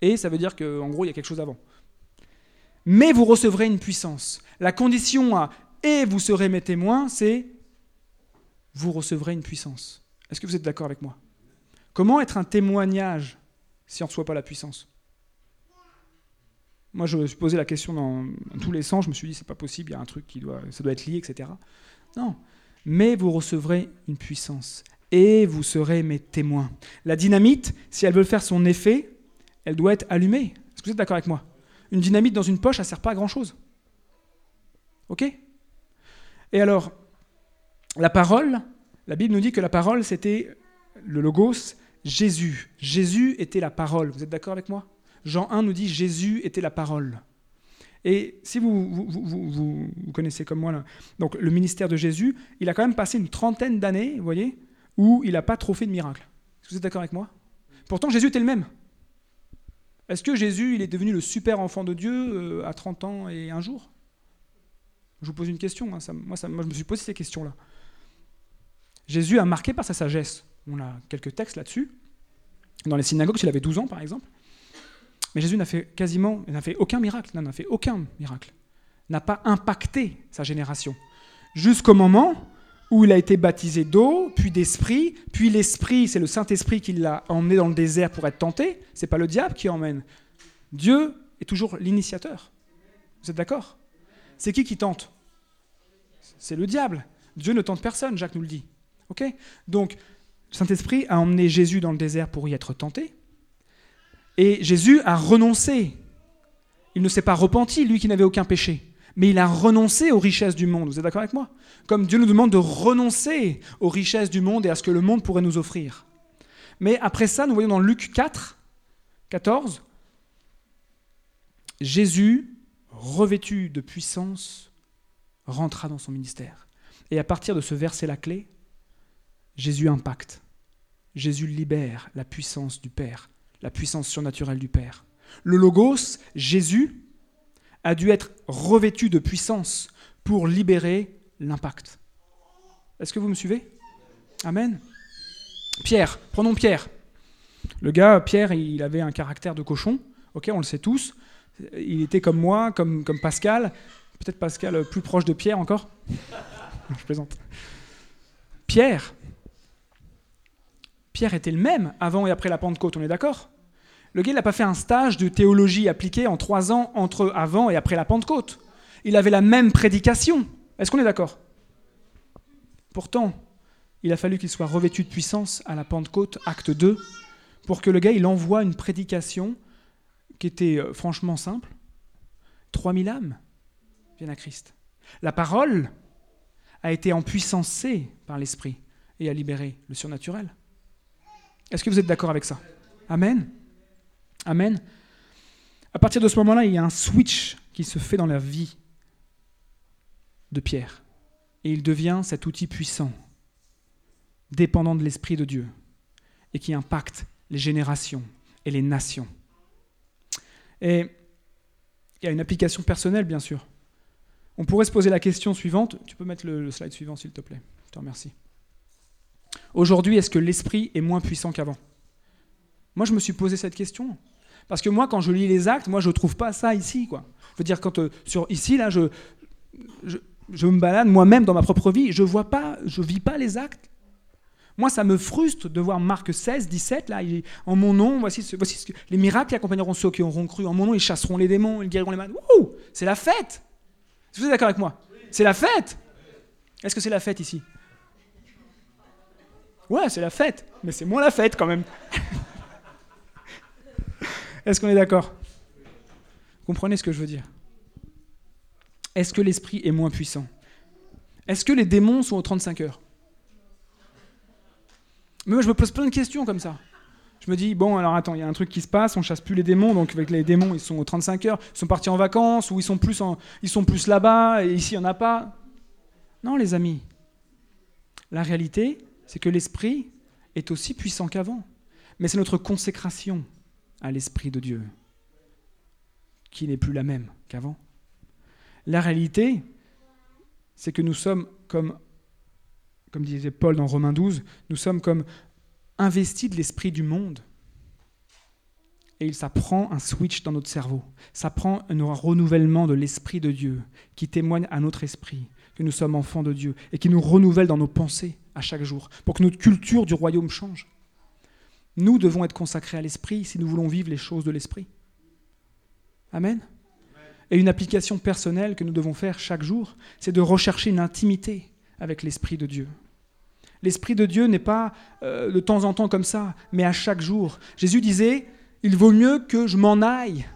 Et ça veut dire qu'en gros, il y a quelque chose avant. Mais vous recevrez une puissance. La condition à et vous serez mes témoins, c'est vous recevrez une puissance. Est-ce que vous êtes d'accord avec moi? Comment être un témoignage si on ne reçoit pas la puissance? Moi, je me suis posé la question dans, tous les sens. Je me suis dit, c'est pas possible, il y a un truc qui doit, ça doit être lié, etc. Non. Mais vous recevrez une puissance et vous serez mes témoins. La dynamite, si elle veut faire son effet, elle doit être allumée. Est-ce que vous êtes d'accord avec moi? Une dynamite dans une poche, ça ne sert pas à grand-chose. OK? Et alors, la parole, la Bible nous dit que la parole, c'était le logos, Jésus. Jésus était la parole. Vous êtes d'accord avec moi? Jean 1 nous dit Jésus était la parole. Et si vous, connaissez comme moi le ministère de Jésus, il a quand même passé une trentaine d'années, voyez, où il n'a pas trop fait de miracles. Est-ce que vous êtes d'accord avec moi? Pourtant, Jésus était le même. Est-ce que Jésus, est devenu le super enfant de Dieu euh, à 30 ans et un jour? Je vous pose une question. Hein, moi, moi, je me suis posé ces questions-là. Jésus a marqué par sa sagesse. On a quelques textes là-dessus. Dans les synagogues, il avait 12 ans, par exemple. Mais Jésus n'a fait quasiment, n'a fait aucun miracle. n'a fait aucun miracle. N'a pas impacté sa génération. Jusqu'au moment où il a été baptisé d'eau, puis d'esprit, puis l'esprit, c'est le Saint-Esprit qui l'a emmené dans le désert pour être tenté, c'est pas le diable qui emmène. Dieu est toujours l'initiateur. Vous êtes d'accord? C'est qui qui tente? C'est le diable. Dieu ne tente personne, Jacques nous le dit. OK? Donc, Saint-Esprit a emmené Jésus dans le désert pour y être tenté. Et Jésus a renoncé. Il ne s'est pas repenti, lui qui n'avait aucun péché mais il a renoncé aux richesses du monde. Vous êtes d'accord avec moi? Comme Dieu nous demande de renoncer aux richesses du monde et à ce que le monde pourrait nous offrir. Mais après ça, nous voyons dans Luc 4, 14, Jésus, revêtu de puissance, rentra dans son ministère. Et à partir de ce verset la clé, Jésus impacte. Jésus libère la puissance du Père, la puissance surnaturelle du Père. Le Logos, Jésus, a dû être revêtu de puissance pour libérer l'impact. Est-ce que vous me suivez? Amen. Pierre, prenons Pierre. Le gars, Pierre, il avait un caractère de cochon, ok, on le sait tous. Il était comme moi, comme, Pascal, peut-être Pascal plus proche de Pierre encore. Je plaisante. Pierre, Pierre était le même avant et après la Pentecôte, on est d'accord? Le gars, il n'a pas fait un stage de théologie appliquée en trois ans entre avant et après la Pentecôte. Il avait la même prédication. Est-ce qu'on est, d'accord? Pourtant, il a fallu qu'il soit revêtu de puissance à la Pentecôte, acte 2, pour que le gars, il envoie une prédication qui était euh, franchement simple. 3000 âmes viennent à Christ. La parole a été empuissancée par l'Esprit et a libéré le surnaturel. Est-ce que vous êtes d'accord avec ça? Amen? Amen? À partir de ce moment-là, il y a un switch qui se fait dans la vie de Pierre. Et il devient cet outil puissant, dépendant de l'Esprit de Dieu, et qui impacte les générations et les nations. Et il y a une application personnelle, bien sûr. On pourrait se poser la question suivante. Tu peux mettre le, slide suivant, s'il te plaît. Je te remercie. Aujourd'hui, est-ce que l'Esprit est moins puissant qu'avant? Moi, je me suis posé cette question. Parce que moi, quand je lis les actes, moi, je ne trouve pas ça ici. Quoi. Je veux dire, quand euh, sur ici, là, je, je, me balade moi-même dans ma propre vie, je vois pas, je vis pas les actes. Moi, ça me frustre de voir Marc 16, 17, là, en mon nom, voici, voici ce que, les miracles qui accompagneront ceux qui auront cru. En mon nom, ils chasseront les démons, ils guériront les malades. C'est la fête vous êtes d'accord avec moi? C'est la fête Est-ce que c'est la fête ici? Ouais, c'est la fête, mais c'est moins la fête quand même. Est-ce qu'on est, d'accord? Comprenez ce que je veux dire? Est-ce que l'esprit est moins puissant? Est-ce que les démons sont aux 35 heures? Moi, je me pose plein de questions comme ça. Je me dis, bon, alors attends, il y a un truc qui se passe, on chasse plus les démons, donc avec les démons, ils sont aux 35 heures, ils sont partis en vacances, ou ils sont plus, ils sont plus là-bas, et ici, il n'y en a pas. Non, les amis. La réalité, c'est que l'Esprit est aussi puissant qu'avant. Mais c'est notre consécration à l'Esprit de Dieu qui n'est plus la même qu'avant. La réalité, c'est que nous sommes comme, comme disait Paul dans Romains 12, nous sommes comme investis de l'esprit du monde. Et ça prend un switch dans notre cerveau. Ça prend un renouvellement de l'esprit de Dieu qui témoigne à notre esprit que nous sommes enfants de Dieu et qui nous renouvelle dans nos pensées à chaque jour pour que notre culture du royaume change. Nous devons être consacrés à l'esprit si nous voulons vivre les choses de l'esprit. Amen. Et une application personnelle que nous devons faire chaque jour, c'est de rechercher une intimité avec l'Esprit de Dieu. L'Esprit de Dieu n'est pas euh, de temps en temps comme ça, mais à chaque jour. Jésus disait, il vaut mieux que je m'en aille.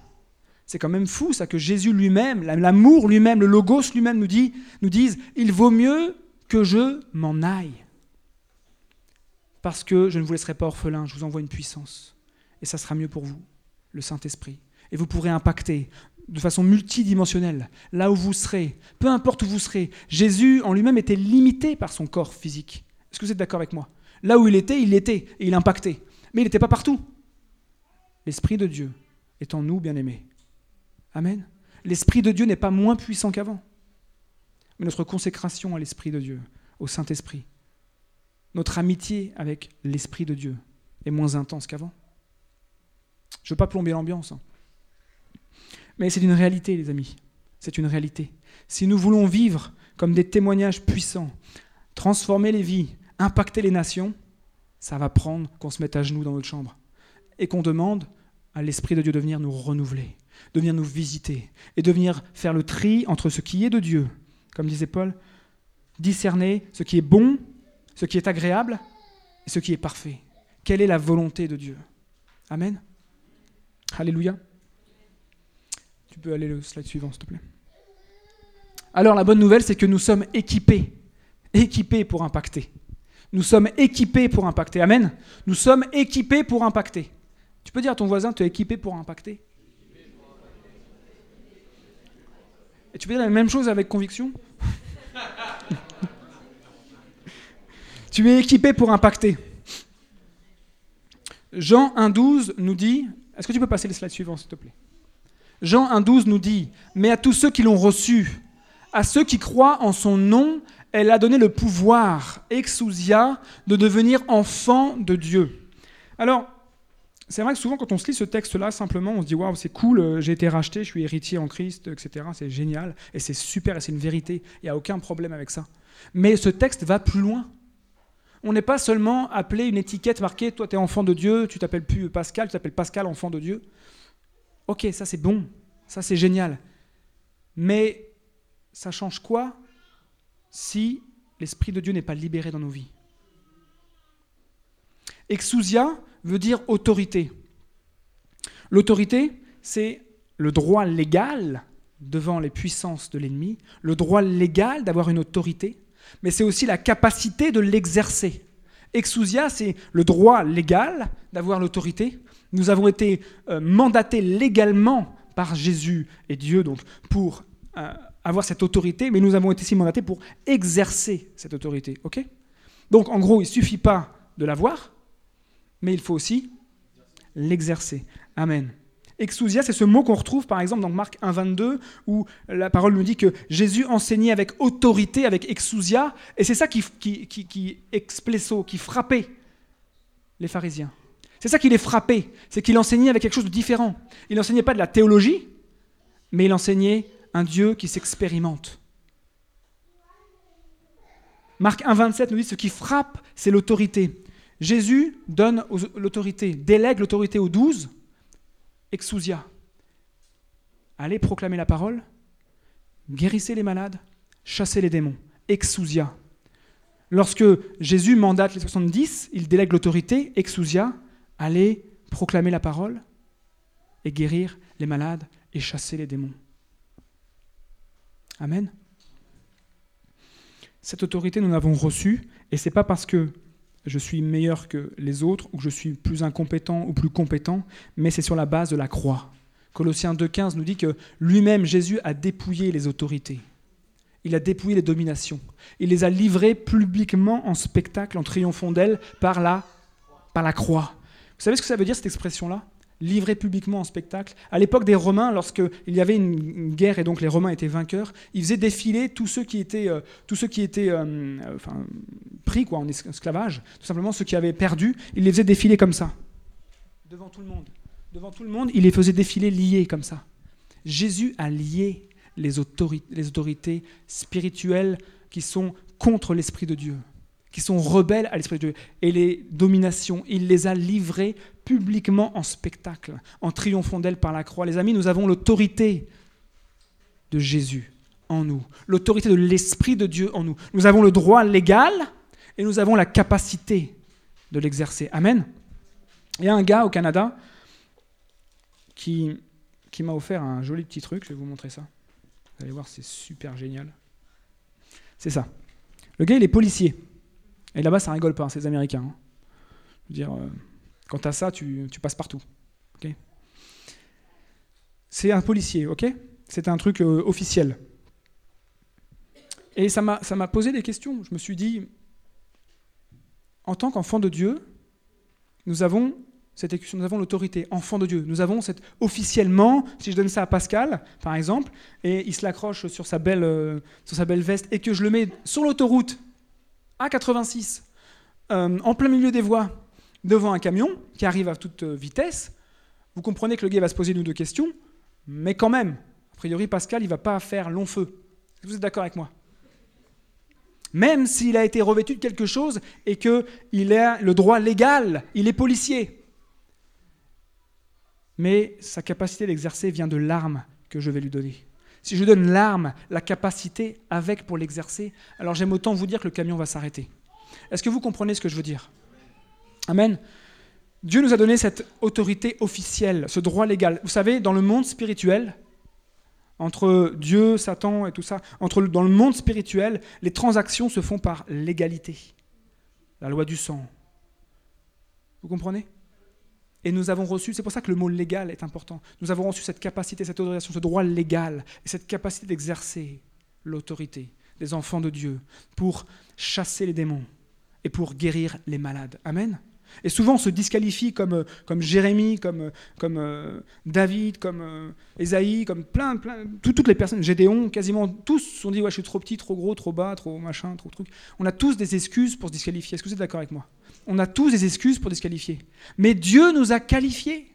C'est quand même fou ça que Jésus lui-même, l'amour lui-même, le logos lui-même nous, dit, nous dise, il vaut mieux que je m'en aille. Parce que je ne vous laisserai pas orphelin, je vous envoie une puissance. Et ça sera mieux pour vous, le Saint-Esprit. Et vous pourrez impacter de façon multidimensionnelle, là où vous serez, peu importe où vous serez. Jésus en lui-même était limité par son corps physique. Est-ce que vous êtes d'accord avec moi? Là où il était, il était, et il impactait. Mais il n'était pas partout. L'Esprit de Dieu est en nous, bien-aimés. Amen. L'Esprit de Dieu n'est pas moins puissant qu'avant. Mais notre consécration à l'Esprit de Dieu, au Saint-Esprit, notre amitié avec l'Esprit de Dieu est moins intense qu'avant. Je ne veux pas plomber l'ambiance. Hein. Mais c'est une réalité, les amis. C'est une réalité. Si nous voulons vivre comme des témoignages puissants, transformer les vies, impacter les nations, ça va prendre qu'on se mette à genoux dans notre chambre et qu'on demande à l'Esprit de Dieu de venir nous renouveler, de venir nous visiter et de venir faire le tri entre ce qui est de Dieu, comme disait Paul, discerner ce qui est bon, ce qui est agréable et ce qui est parfait. Quelle est la volonté de Dieu? Amen. Alléluia. Tu peux aller le slide suivant, s'il te plaît. Alors la bonne nouvelle, c'est que nous sommes équipés, équipés pour impacter. Nous sommes équipés pour impacter. Amen. Nous sommes équipés pour impacter. Tu peux dire à ton voisin, tu es équipé pour impacter. Et tu peux dire la même chose avec conviction? Tu es équipé pour impacter. Jean 1.12 nous dit, est-ce que tu peux passer les slides suivants, s'il te plaît? Jean 1.12 nous dit, mais à tous ceux qui l'ont reçu, à ceux qui croient en son nom, elle a donné le pouvoir, exousia, de devenir enfant de Dieu. Alors, c'est vrai que souvent quand on se lit ce texte-là, simplement, on se dit waouh, c'est cool, euh, j'ai été racheté, je suis héritier en Christ, etc. C'est génial, et c'est super, et c'est une vérité. Il n'y a aucun problème avec ça. Mais ce texte va plus loin. On n'est pas seulement appelé une étiquette marquée, toi tu es enfant de Dieu, tu t'appelles plus Pascal, tu t'appelles Pascal, enfant de Dieu. Ok, ça c'est bon, ça c'est génial. Mais ça change quoi si l'Esprit de Dieu n'est pas libéré dans nos vies? Exousia veut dire autorité. L'autorité, c'est le droit légal devant les puissances de l'ennemi, le droit légal d'avoir une autorité, mais c'est aussi la capacité de l'exercer. Exousia, c'est le droit légal d'avoir l'autorité, nous avons été euh, mandatés légalement par Jésus et Dieu donc pour euh, avoir cette autorité, mais nous avons été aussi mandatés pour exercer cette autorité. Ok? Donc en gros, il suffit pas de l'avoir, mais il faut aussi l'exercer. Amen. Exousia, c'est ce mot qu'on retrouve par exemple dans Marc 1,22, où la parole nous dit que Jésus enseignait avec autorité, avec exousia, et c'est ça qui, qui, qui, qui qui frappait les pharisiens. C'est ça qui les frappait, c'est qu'il enseignait avec quelque chose de différent. Il n'enseignait pas de la théologie, mais il enseignait un Dieu qui s'expérimente. Marc 1,27 nous dit ce qui frappe, c'est l'autorité. Jésus donne l'autorité, délègue l'autorité aux douze, exousia. Allez proclamer la parole, guérissez les malades, chassez les démons. Exousia. Lorsque Jésus mandate les 70, il délègue l'autorité, exousia, aller proclamer la parole et guérir les malades et chasser les démons. Amen. Cette autorité, nous l'avons reçue, et ce n'est pas parce que je suis meilleur que les autres, ou que je suis plus incompétent ou plus compétent, mais c'est sur la base de la croix. Colossiens 2.15 nous dit que lui-même, Jésus, a dépouillé les autorités. Il a dépouillé les dominations. Il les a livrées publiquement en spectacle, en triomphant d'elles, par la, par la croix. Vous savez ce que ça veut dire, cette expression-là? Livré publiquement en spectacle. À l'époque des Romains, lorsqu'il y avait une, guerre et donc les Romains étaient vainqueurs, ils faisaient défiler tous ceux qui étaient, euh, tous ceux qui étaient euh, pris quoi, en esclavage, tout simplement ceux qui avaient perdu, ils les faisaient défiler comme ça, devant tout le monde. Devant tout le monde, il les faisait défiler liés comme ça. Jésus a lié les autorités spirituelles qui sont contre l'Esprit de Dieu qui sont rebelles à l'Esprit de Dieu. Et les dominations, il les a livrées publiquement en spectacle, en triomphant d'elles par la croix. Les amis, nous avons l'autorité de Jésus en nous, l'autorité de l'Esprit de Dieu en nous. Nous avons le droit légal et nous avons la capacité de l'exercer. Amen. Il y a un gars au Canada qui, qui m'a offert un joli petit truc, je vais vous montrer ça. Vous allez voir, c'est super génial. C'est ça. Le gars, il est policier. Et là-bas, ça rigole pas, c'est les Américains. Hein. Je dire, euh, quand ça, tu, passes partout. c'est un policier, ok? C'est un truc euh, officiel. Et ça m'a posé des questions. Je me suis dit, en tant qu'enfant de Dieu, nous avons l'autorité, enfant de Dieu. Nous avons cette officiellement, si je donne ça à Pascal, par exemple, et il se l'accroche sur sa belle, euh, sur sa belle veste, et que je le mets sur l'autoroute à 86, euh, en plein milieu des voies, devant un camion qui arrive à toute vitesse, vous comprenez que le gars va se poser une ou deux questions, mais quand même, a priori, Pascal, il va pas faire long feu. Vous êtes d'accord avec moi? Même s'il a été revêtu de quelque chose et qu'il a le droit légal, il est policier. Mais sa capacité d'exercer vient de l'arme que je vais lui donner. Si je donne l'arme, la capacité avec pour l'exercer, alors j'aime autant vous dire que le camion va s'arrêter. Est-ce que vous comprenez ce que je veux dire? Amen. Dieu nous a donné cette autorité officielle, ce droit légal. Vous savez, dans le monde spirituel, entre Dieu, Satan et tout ça, entre, dans le monde spirituel, les transactions se font par l'égalité. La loi du sang. Vous comprenez? Et nous avons reçu, c'est pour ça que le mot légal est important, nous avons reçu cette capacité, cette autorisation, ce droit légal, et cette capacité d'exercer l'autorité des enfants de Dieu pour chasser les démons et pour guérir les malades. Amen. Et souvent on se disqualifie comme, euh, comme Jérémie, comme, euh, comme euh, David, comme Esaïe, comme plein, plein, toutes les personnes, Gédéon, quasiment tous se sont dit ouais, je suis trop petit, trop gros, trop bas, trop machin, trop truc. On a tous des excuses pour se disqualifier. Est-ce que vous êtes d'accord avec moi? On a tous des excuses pour disqualifier. Mais Dieu nous a qualifiés.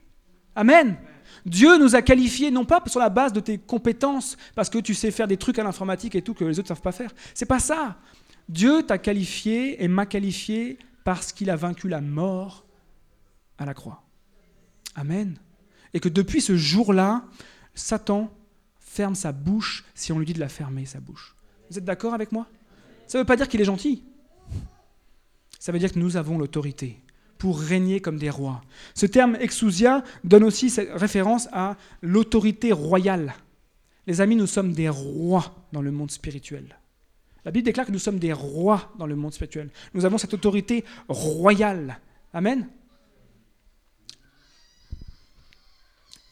Amen. Dieu nous a qualifiés non pas sur la base de tes compétences, parce que tu sais faire des trucs à l'informatique et tout que les autres ne savent pas faire. C'est pas ça. Dieu t'a qualifié et m'a qualifié parce qu'il a vaincu la mort à la croix. Amen. Et que depuis ce jour-là, Satan ferme sa bouche si on lui dit de la fermer, sa bouche. Vous êtes d'accord avec moi? Ça ne veut pas dire qu'il est gentil. Ça veut dire que nous avons l'autorité pour régner comme des rois. Ce terme exousia donne aussi référence à l'autorité royale. Les amis, nous sommes des rois dans le monde spirituel. La Bible déclare que nous sommes des rois dans le monde spirituel. Nous avons cette autorité royale. Amen.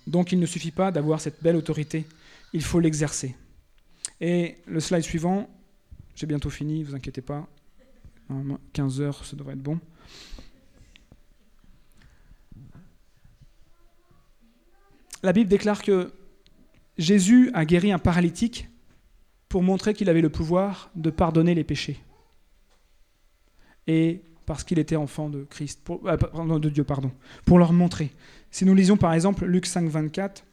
Donc il ne suffit pas d'avoir cette belle autorité, il faut l'exercer. Et le slide suivant, j'ai bientôt fini, vous inquiétez pas. 15 heures, ça devrait être bon. La Bible déclare que Jésus a guéri un paralytique pour montrer qu'il avait le pouvoir de pardonner les péchés. Et parce qu'il était enfant de Christ, euh, de Dieu, pardon, pour leur montrer. Si nous lisions par exemple Luc 5, 24,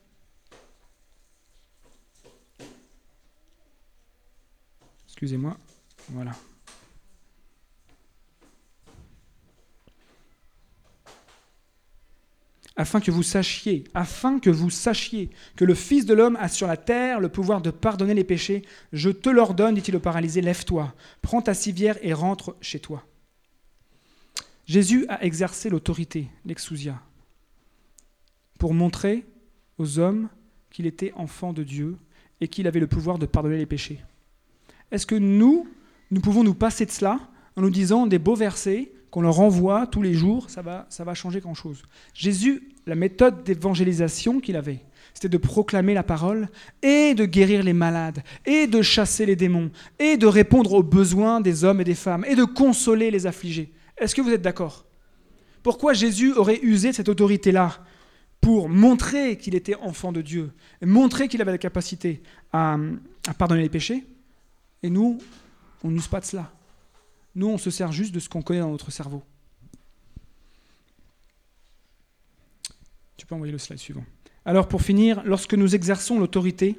excusez-moi, voilà. Afin que vous sachiez, afin que vous sachiez que le Fils de l'homme a sur la terre le pouvoir de pardonner les péchés, je te l'ordonne, dit-il au paralysé, lève-toi, prends ta civière et rentre chez toi. Jésus a exercé l'autorité, l'exousia, pour montrer aux hommes qu'il était enfant de Dieu et qu'il avait le pouvoir de pardonner les péchés. Est-ce que nous, nous pouvons nous passer de cela en nous disant des beaux versets qu'on leur envoie tous les jours, ça va, ça va changer grand-chose. Jésus, la méthode d'évangélisation qu'il avait, c'était de proclamer la parole et de guérir les malades et de chasser les démons et de répondre aux besoins des hommes et des femmes et de consoler les affligés. Est-ce que vous êtes d'accord? Pourquoi Jésus aurait usé cette autorité-là? Pour montrer qu'il était enfant de Dieu, montrer qu'il avait la capacité à pardonner les péchés Et nous, on n'use pas de cela. Nous, on se sert juste de ce qu'on connaît dans notre cerveau. Tu peux envoyer le slide suivant. Alors pour finir, lorsque nous exerçons l'autorité,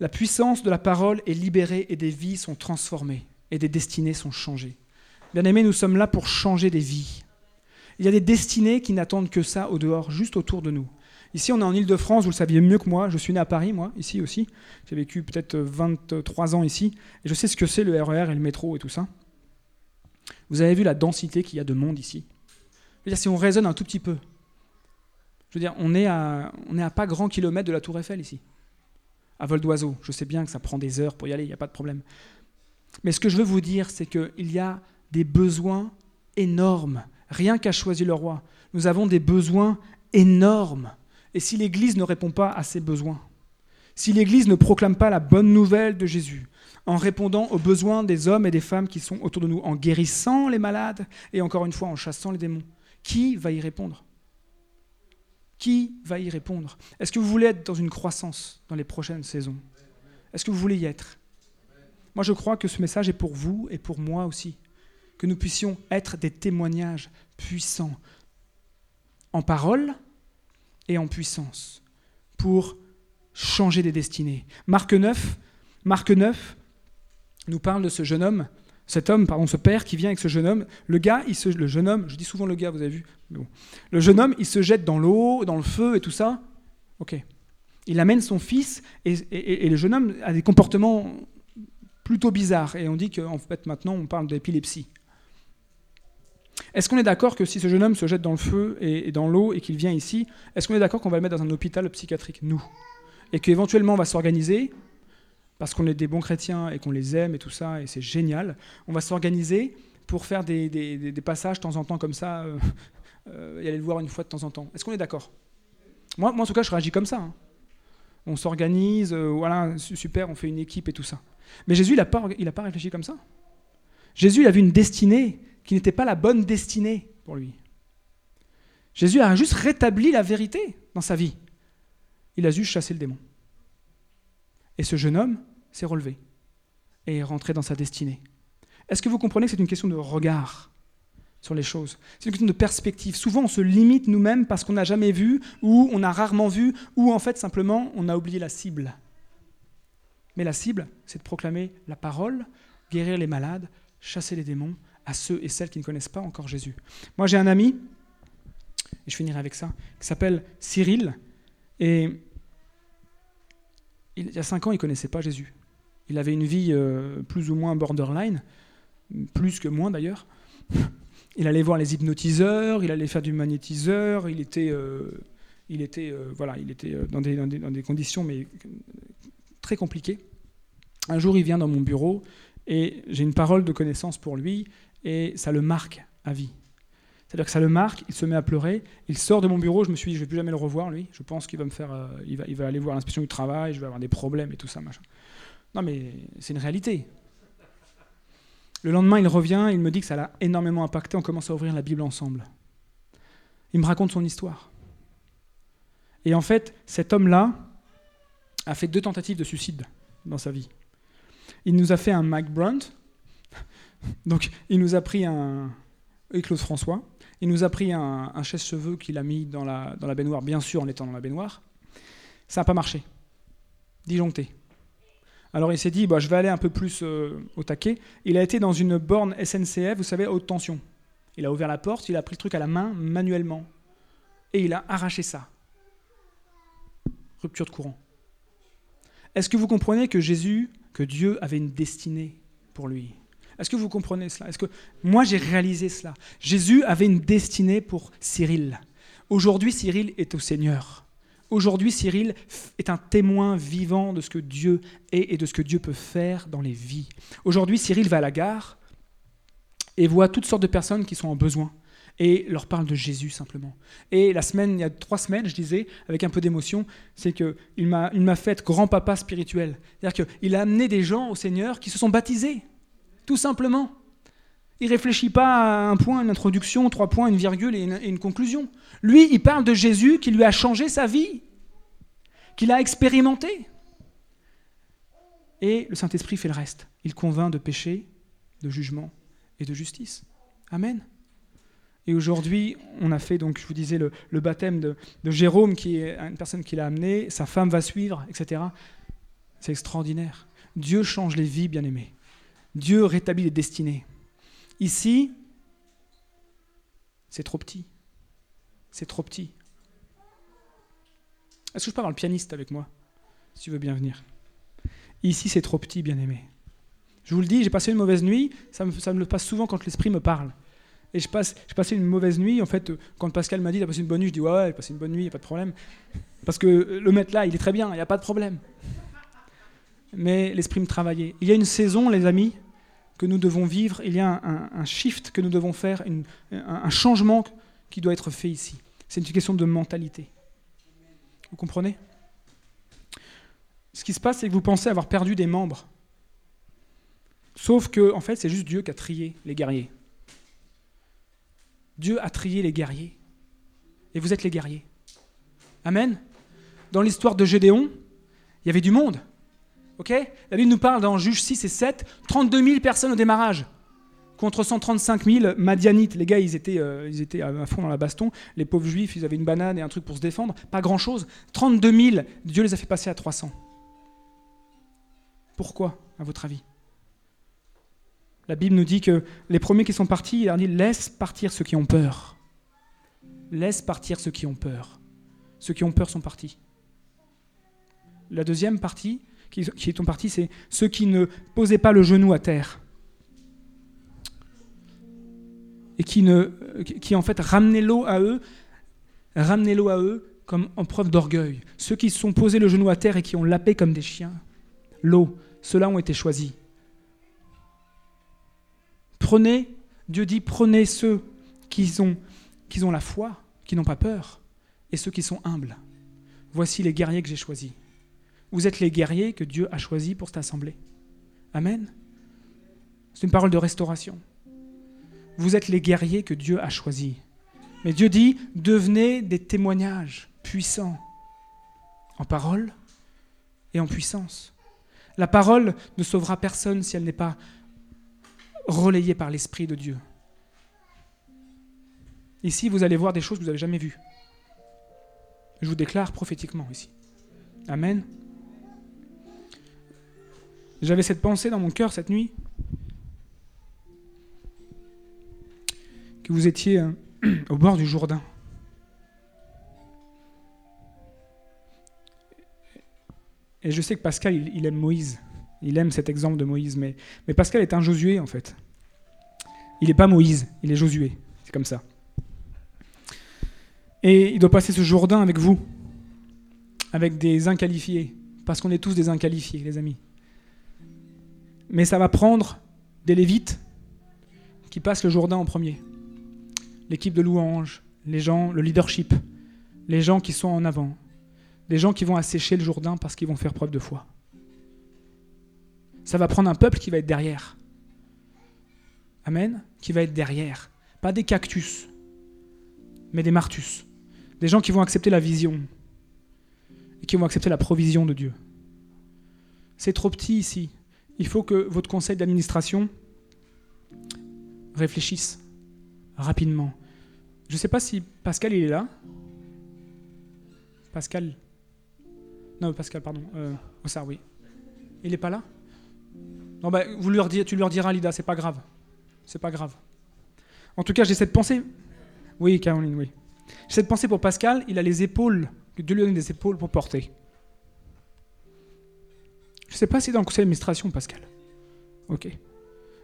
la puissance de la parole est libérée et des vies sont transformées et des destinées sont changées. Bien aimés, nous sommes là pour changer des vies. Il y a des destinées qui n'attendent que ça au dehors, juste autour de nous. Ici, on est en Ile-de-France, vous le saviez mieux que moi. Je suis né à Paris, moi, ici aussi. J'ai vécu peut-être 23 ans ici. Et je sais ce que c'est le RER e et le métro et tout ça. Vous avez vu la densité qu'il y a de monde ici. Je veux dire, si on raisonne un tout petit peu, je veux dire, on est à, on est à pas grand kilomètre de la Tour Eiffel ici, à vol d'oiseau. Je sais bien que ça prend des heures pour y aller, il n'y a pas de problème. Mais ce que je veux vous dire, c'est qu'il y a des besoins énormes. Rien qu'à choisir le roi, nous avons des besoins énormes. Et si l'Église ne répond pas à ces besoins, si l'Église ne proclame pas la bonne nouvelle de Jésus, en répondant aux besoins des hommes et des femmes qui sont autour de nous, en guérissant les malades et encore une fois en chassant les démons, qui va y répondre? Qui va y répondre? Est-ce que vous voulez être dans une croissance dans les prochaines saisons? Est-ce que vous voulez y être? Moi je crois que ce message est pour vous et pour moi aussi, que nous puissions être des témoignages puissants. En parole et en puissance pour changer des destinées. Marc 9, Marc 9 nous parle de ce jeune homme, cet homme, pardon, ce père qui vient avec ce jeune homme. Le gars, il le jeune homme, je dis souvent le gars, vous avez vu, le jeune homme, il se jette dans l'eau, dans le feu et tout ça. Ok. Il amène son fils et, et le jeune homme a des comportements plutôt bizarres. Et on dit qu'en fait, maintenant, on parle d'épilepsie. Est-ce qu'on est d'accord que si ce jeune homme se jette dans le feu et, dans l'eau et qu'il vient ici, est-ce qu'on est d'accord qu'on va le mettre dans un hôpital psychiatrique Nous? Et qu'éventuellement on va s'organiser, parce qu'on est des bons chrétiens et qu'on les aime et tout ça, et c'est génial, on va s'organiser pour faire des, passages de temps en temps comme ça, euh, euh, et aller le voir une fois de temps en temps. Est-ce qu'on est, d'accord? Moi, moi, en tout cas, je réagis comme ça. Hein. On s'organise, euh, voilà, super, on fait une équipe et tout ça. Mais Jésus, il n'a pas, pas réfléchi comme ça. Jésus, il avait une destinée qui n'était pas la bonne destinée pour lui. Jésus a juste rétabli la vérité dans sa vie. Il a juste chassé le démon. Et ce jeune homme s'est relevé et est rentré dans sa destinée. Est-ce que vous comprenez que c'est une question de regard sur les choses? C'est une question de perspective. Souvent, on se limite nous-mêmes parce qu'on n'a jamais vu, ou on a rarement vu, ou en fait, simplement, on a oublié la cible. Mais la cible, c'est de proclamer la parole, guérir les malades, chasser les démons, à ceux et celles qui ne connaissent pas encore Jésus. Moi, j'ai un ami, et je finirai avec ça, qui s'appelle Cyril, et il y a cinq ans, il ne connaissait pas Jésus. Il avait une vie euh, plus ou moins borderline, plus que moins d'ailleurs. Il allait voir les hypnotiseurs, il allait faire du magnétiseur, il était, euh, il était, euh, voilà, il était dans des, dans, des, dans, des, conditions mais très compliquées. Un jour, il vient dans mon bureau et j'ai une parole de connaissance pour lui et ça le marque à vie. C'est-à-dire que ça le marque, il se met à pleurer, il sort de mon bureau, je me suis dit, je ne vais plus jamais le revoir, lui. Je pense qu'il va me faire, euh, il, va, il va aller voir l'inspection du travail, je vais avoir des problèmes et tout ça, machin. Non, mais c'est une réalité. Le lendemain, il revient, il me dit que ça l'a énormément impacté, on commence à ouvrir la Bible ensemble. Il me raconte son histoire. Et en fait, cet homme-là a fait deux tentatives de suicide dans sa vie. Il nous a fait un Mike Brunt, donc, il nous a pris un. Et Claude François. Il nous a pris un, un cheveux qu'il a mis dans la, dans la baignoire, bien sûr en étant dans la baignoire. Ça n'a pas marché. Disjoncté. Alors il s'est dit, bah, je vais aller un peu plus euh, au taquet. Il a été dans une borne SNCF, vous savez, haute tension. Il a ouvert la porte, il a pris le truc à la main manuellement. Et il a arraché ça. Rupture de courant. Est-ce que vous comprenez que Jésus, que Dieu avait une destinée pour lui? Est-ce que vous comprenez cela? Est-ce que moi j'ai réalisé cela? Jésus avait une destinée pour Cyril. Aujourd'hui, Cyril est au Seigneur. Aujourd'hui, Cyril est un témoin vivant de ce que Dieu est et de ce que Dieu peut faire dans les vies. Aujourd'hui, Cyril va à la gare et voit toutes sortes de personnes qui sont en besoin et leur parle de Jésus simplement. Et la semaine, il y a trois semaines, je disais, avec un peu d'émotion, c'est qu'il m'a, fait grand-papa spirituel. C'est-à-dire qu'il a amené des gens au Seigneur qui se sont baptisés, tout simplement. Il réfléchit pas à un point, une introduction, trois points, une virgule et une, conclusion. Lui, il parle de Jésus qui lui a changé sa vie, qu'il a expérimenté. Et le Saint-Esprit fait le reste. Il convainc de péché, de jugement et de justice. Amen. Et aujourd'hui, on a fait, donc, je vous disais, le, baptême de, Jérôme, qui est une personne qui l'a amené, sa femme va suivre, etc. C'est extraordinaire. Dieu change les vies, bien aimés. Dieu rétablit les destinées. Ici, c'est trop petit. C'est trop petit. Est-ce que je peux avoir le pianiste avec moi Si tu veux bien venir? Ici, c'est trop petit, bien aimé. Je vous le dis, j'ai passé une mauvaise nuit. Ça me, ça me le passe souvent quand l'esprit me parle. Et je passe, une mauvaise nuit. En fait, quand Pascal m'a dit, t'as passé une bonne nuit, je dis, ouais, ouais, j'ai passé une bonne nuit, y a pas de problème. Parce que le mettre là, il est très bien, il n'y a pas de problème. Mais l'esprit me travaillait. Il y a une saison, les amis, que nous devons vivre. Il y a un, shift que nous devons faire, un changement qui doit être fait ici. C'est une question de mentalité. Vous comprenez? Ce qui se passe, c'est que vous pensez avoir perdu des membres. Sauf que, en fait, c'est juste Dieu qui a trié les guerriers. Dieu a trié les guerriers. Et vous êtes les guerriers. Amen? Dans l'histoire de Gédéon, il y avait du monde. La Bible nous parle dans Juges 6 et 7, 32 000 personnes au démarrage. Contre 135 000 Madianites. Les gars, ils étaient, euh, ils étaient à fond dans la baston. Les pauvres juifs, ils avaient une banane et un truc pour se défendre. Pas grand-chose. 32 000, Dieu les a fait passer à 300. Pourquoi, à votre avis? La Bible nous dit que les premiers qui sont partis, il leur dit laisse partir ceux qui ont peur. Laisse partir ceux qui ont peur. Ceux qui ont peur sont partis. La deuxième partie, qui, qui est partie, c'est ceux qui ne posaient pas le genou à terre. Et qui, ne, qui en fait ramenaient l'eau à eux, ramenaient l'eau à eux comme en preuve d'orgueil. Ceux qui se sont posés le genou à terre et qui ont lapé comme des chiens, l'eau, ceux-là ont été choisis. Prenez, Dieu dit, prenez ceux qui ont, qui ont la foi, qui n'ont pas peur, et ceux qui sont humbles. Voici les guerriers que j'ai choisis. Vous êtes les guerriers que Dieu a choisis pour cette assemblée. Amen. C'est une parole de restauration. Vous êtes les guerriers que Dieu a choisis. Mais Dieu dit, devenez des témoignages puissants en parole et en puissance. La parole ne sauvera personne si elle n'est pas relayée par l'Esprit de Dieu. Ici, vous allez voir des choses que vous n'avez jamais vues. Je vous déclare prophétiquement ici. Amen. J'avais cette pensée dans mon cœur cette nuit, que vous étiez euh, au bord du Jourdain. Et je sais que Pascal, il, il aime Moïse. Il aime cet exemple de Moïse. Mais, mais Pascal est un Josué, en fait. Il n'est pas Moïse, il est Josué. C'est comme ça. Et il doit passer ce Jourdain avec vous, avec des inqualifiés, parce qu'on est tous des inqualifiés, les amis. Mais ça va prendre des Lévites qui passent le Jourdain en premier. L'équipe de louanges, les gens, le leadership, les gens qui sont en avant, des gens qui vont assécher le Jourdain parce qu'ils vont faire preuve de foi. Ça va prendre un peuple qui va être derrière. Amen Qui va être derrière. Pas des cactus, mais des martus. Des gens qui vont accepter la vision et qui vont accepter la provision de Dieu. C'est trop petit ici. Il faut que votre conseil d'administration réfléchisse rapidement. Je ne sais pas si Pascal il est là. Pascal. Non, Pascal, pardon. Euh, oui. Il n'est pas là? Non, bah, vous leur tu leur diras, Lida, c'est pas grave. C'est pas grave. En tout cas, j'ai cette pensée. Oui, Caroline, oui. J'ai cette pensée pour Pascal, il a les épaules, que Dieu lui donne des épaules pour porter. Je ne sais pas si dans le conseil d'administration, Pascal. Ok.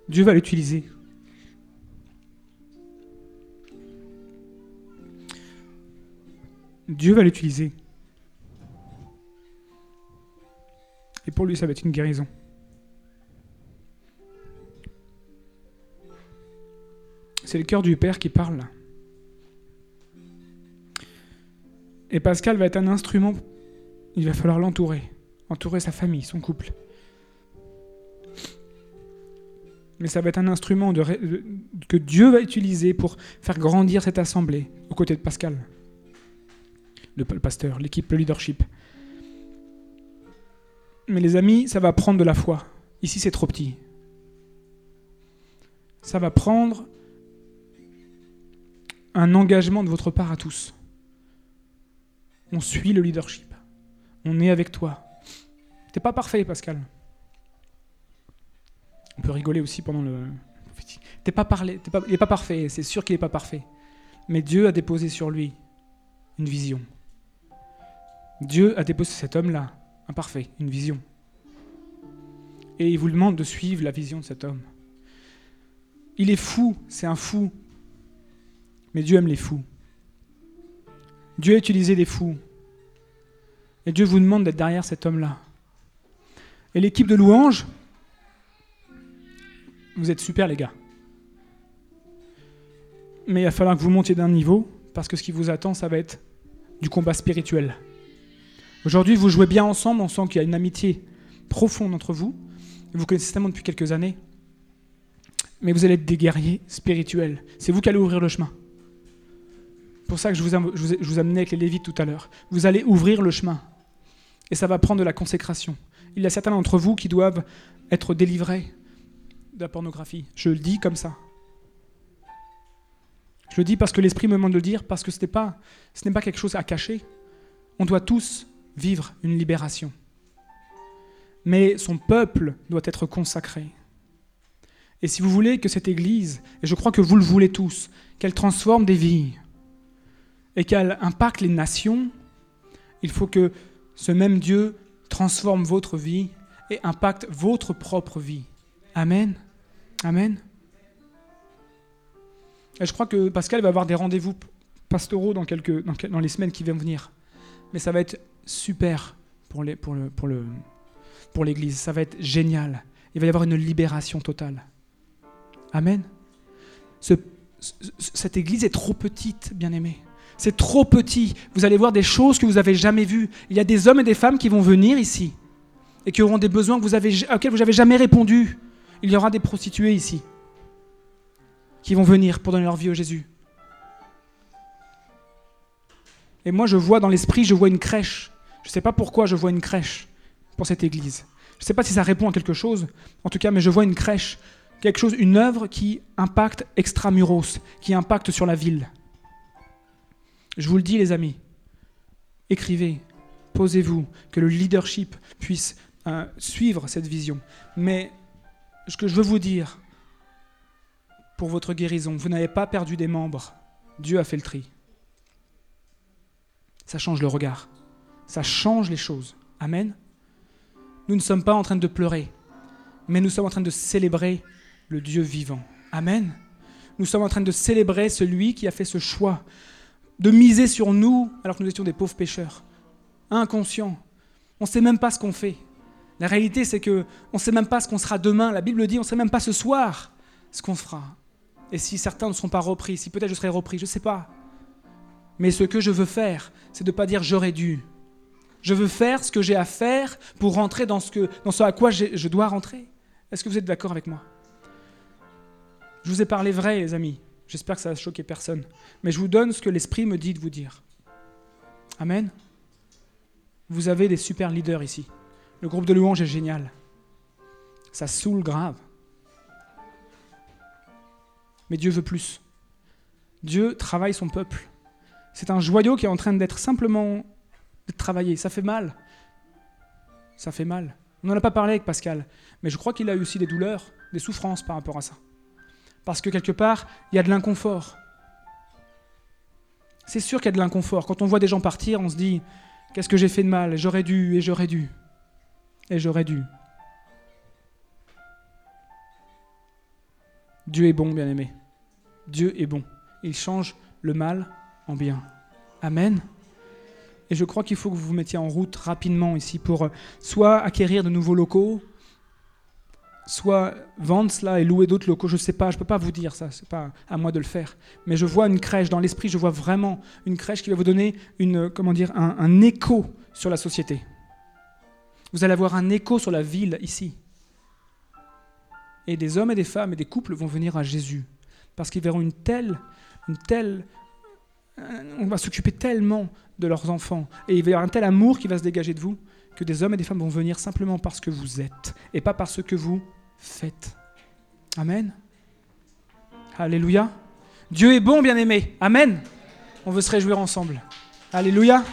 Dieu va l'utiliser. Dieu va l'utiliser. Et pour lui, ça va être une guérison. c'est le cœur du Père qui parle. Et Pascal va être un instrument, il va falloir l'entourer, entourer sa famille, son couple. Mais ça va être un instrument que Dieu va utiliser pour faire grandir cette assemblée aux côtés de Pascal, le le pasteur, l'équipe, le leadership. Mais les amis, ça va prendre de la foi. Ici, c'est trop petit. Ça va prendre un engagement de votre part à tous. On suit le leadership. On est avec toi. T'es pas parfait, Pascal. On peut rigoler aussi pendant le. T'es pas parlé, pas- il n'est pas parfait, c'est sûr qu'il n'est pas parfait. Mais Dieu a déposé sur lui une vision. Dieu a déposé cet homme-là, imparfait, une vision. Et il vous demande de suivre la vision de cet homme. Il est fou, c'est un fou. Mais Dieu aime les fous. Dieu a utilisé des fous. Et Dieu vous demande d'être derrière cet homme-là. Et l'équipe de louanges, vous êtes super les gars. Mais il va falloir que vous montiez d'un niveau, parce que ce qui vous attend, ça va être du combat spirituel. Aujourd'hui, vous jouez bien ensemble, on sent qu'il y a une amitié profonde entre vous. Vous connaissez tellement depuis quelques années. Mais vous allez être des guerriers spirituels. C'est vous qui allez ouvrir le chemin. C'est pour ça que je vous, je je vous amenais avec les Lévites tout à l'heure. Vous allez ouvrir le chemin. Et ça va prendre de la consécration. Il y a certains d'entre vous qui doivent être délivrés de la pornographie. Je le dis comme ça. Je le dis parce que l'Esprit me demande de le dire, parce que ce n'est pas, pas quelque chose à cacher. On doit tous vivre une libération. Mais son peuple doit être consacré. Et si vous voulez que cette Église, et je crois que vous le voulez tous, qu'elle transforme des vies et qu'elle impacte les nations, il faut que ce même Dieu transforme votre vie et impacte votre propre vie. Amen. Amen. Et je crois que Pascal va avoir des rendez-vous pastoraux dans, quelques, dans, les semaines qui viennent venir. Mais ça va être super pour les- pour le- pour le- pour l'Église. ça va être génial. Il va y avoir une libération totale. Amen. Ce- ce- cette Église est trop petite, bien aimé. C'est trop petit. Vous allez voir des choses que vous n'avez jamais vues. Il y a des hommes et des femmes qui vont venir ici et qui auront des besoins auxquels vous n'avez jamais répondu. Il y aura des prostituées ici qui vont venir pour donner leur vie au Jésus. Et moi, je vois dans l'esprit, je vois une crèche. Je ne sais pas pourquoi je vois une crèche pour cette église. Je ne sais pas si ça répond à quelque chose, en tout cas, mais je vois une crèche, quelque chose, une œuvre qui impacte extramuros, qui impacte sur la ville. Je vous le dis, les amis, écrivez, posez-vous, que le leadership puisse euh, suivre cette vision. Mais ce que je veux vous dire, pour votre guérison, vous n'avez pas perdu des membres. Dieu a fait le tri. Ça change le regard. Ça change les choses. Amen. Nous ne sommes pas en train de pleurer, mais nous sommes en train de célébrer le Dieu vivant. Amen. Nous sommes en train de célébrer celui qui a fait ce choix de miser sur nous alors que nous étions des pauvres pécheurs, inconscients. On ne sait même pas ce qu'on fait. La réalité, c'est que on ne sait même pas ce qu'on sera demain. La Bible dit, on ne sait même pas ce soir ce qu'on fera. Et si certains ne seront pas repris, si peut-être je serai repris, je ne sais pas. Mais ce que je veux faire, c'est de ne pas dire j'aurais dû. Je veux faire ce que j'ai à faire pour rentrer dans ce, dans ce à quoi je dois rentrer. Est-ce que vous êtes d'accord avec moi? Je vous ai parlé vrai, les amis. J'espère que ça va choquer personne. Mais je vous donne ce que l'Esprit me dit de vous dire. Amen. Vous avez des super leaders ici. Le groupe de louanges est génial. Ça saoule grave. Mais Dieu veut plus. Dieu travaille son peuple. C'est un joyau qui est en train d'être simplement travaillé. Ça fait mal. Ça fait mal. On n'en a pas parlé avec Pascal, mais je crois qu'il a eu aussi des douleurs, des souffrances par rapport à ça. Parce que quelque part, il y a de l'inconfort. C'est sûr qu'il y a de l'inconfort. Quand on voit des gens partir, on se dit Qu'est-ce que j'ai fait de mal? J'aurais dû, et j'aurais dû, et j'aurais dû. Dieu est bon, bien aimé. Dieu est bon. Il change le mal en bien. Amen. Et je crois qu'il faut que vous vous mettiez en route rapidement ici pour euh, soit acquérir de nouveaux locaux, soit vendre cela et louer d'autres locaux, je ne sais pas, je ne peux pas vous dire ça, ce n'est pas à moi de le faire. Mais je vois une crèche, dans l'esprit, je vois vraiment une crèche qui va vous donner une, comment dire, un, un écho sur la société. Vous allez avoir un écho sur la ville ici. Et des hommes et des femmes et des couples vont venir à Jésus parce qu'ils verront une telle, une telle, euh, on va s'occuper tellement de leurs enfants et il va y avoir un tel amour qui va se dégager de vous que des hommes et des femmes vont venir simplement parce que vous êtes et pas parce que vous faites. Amen. Alléluia. Dieu est bon, bien-aimé. Amen. On veut se réjouir ensemble. Alléluia.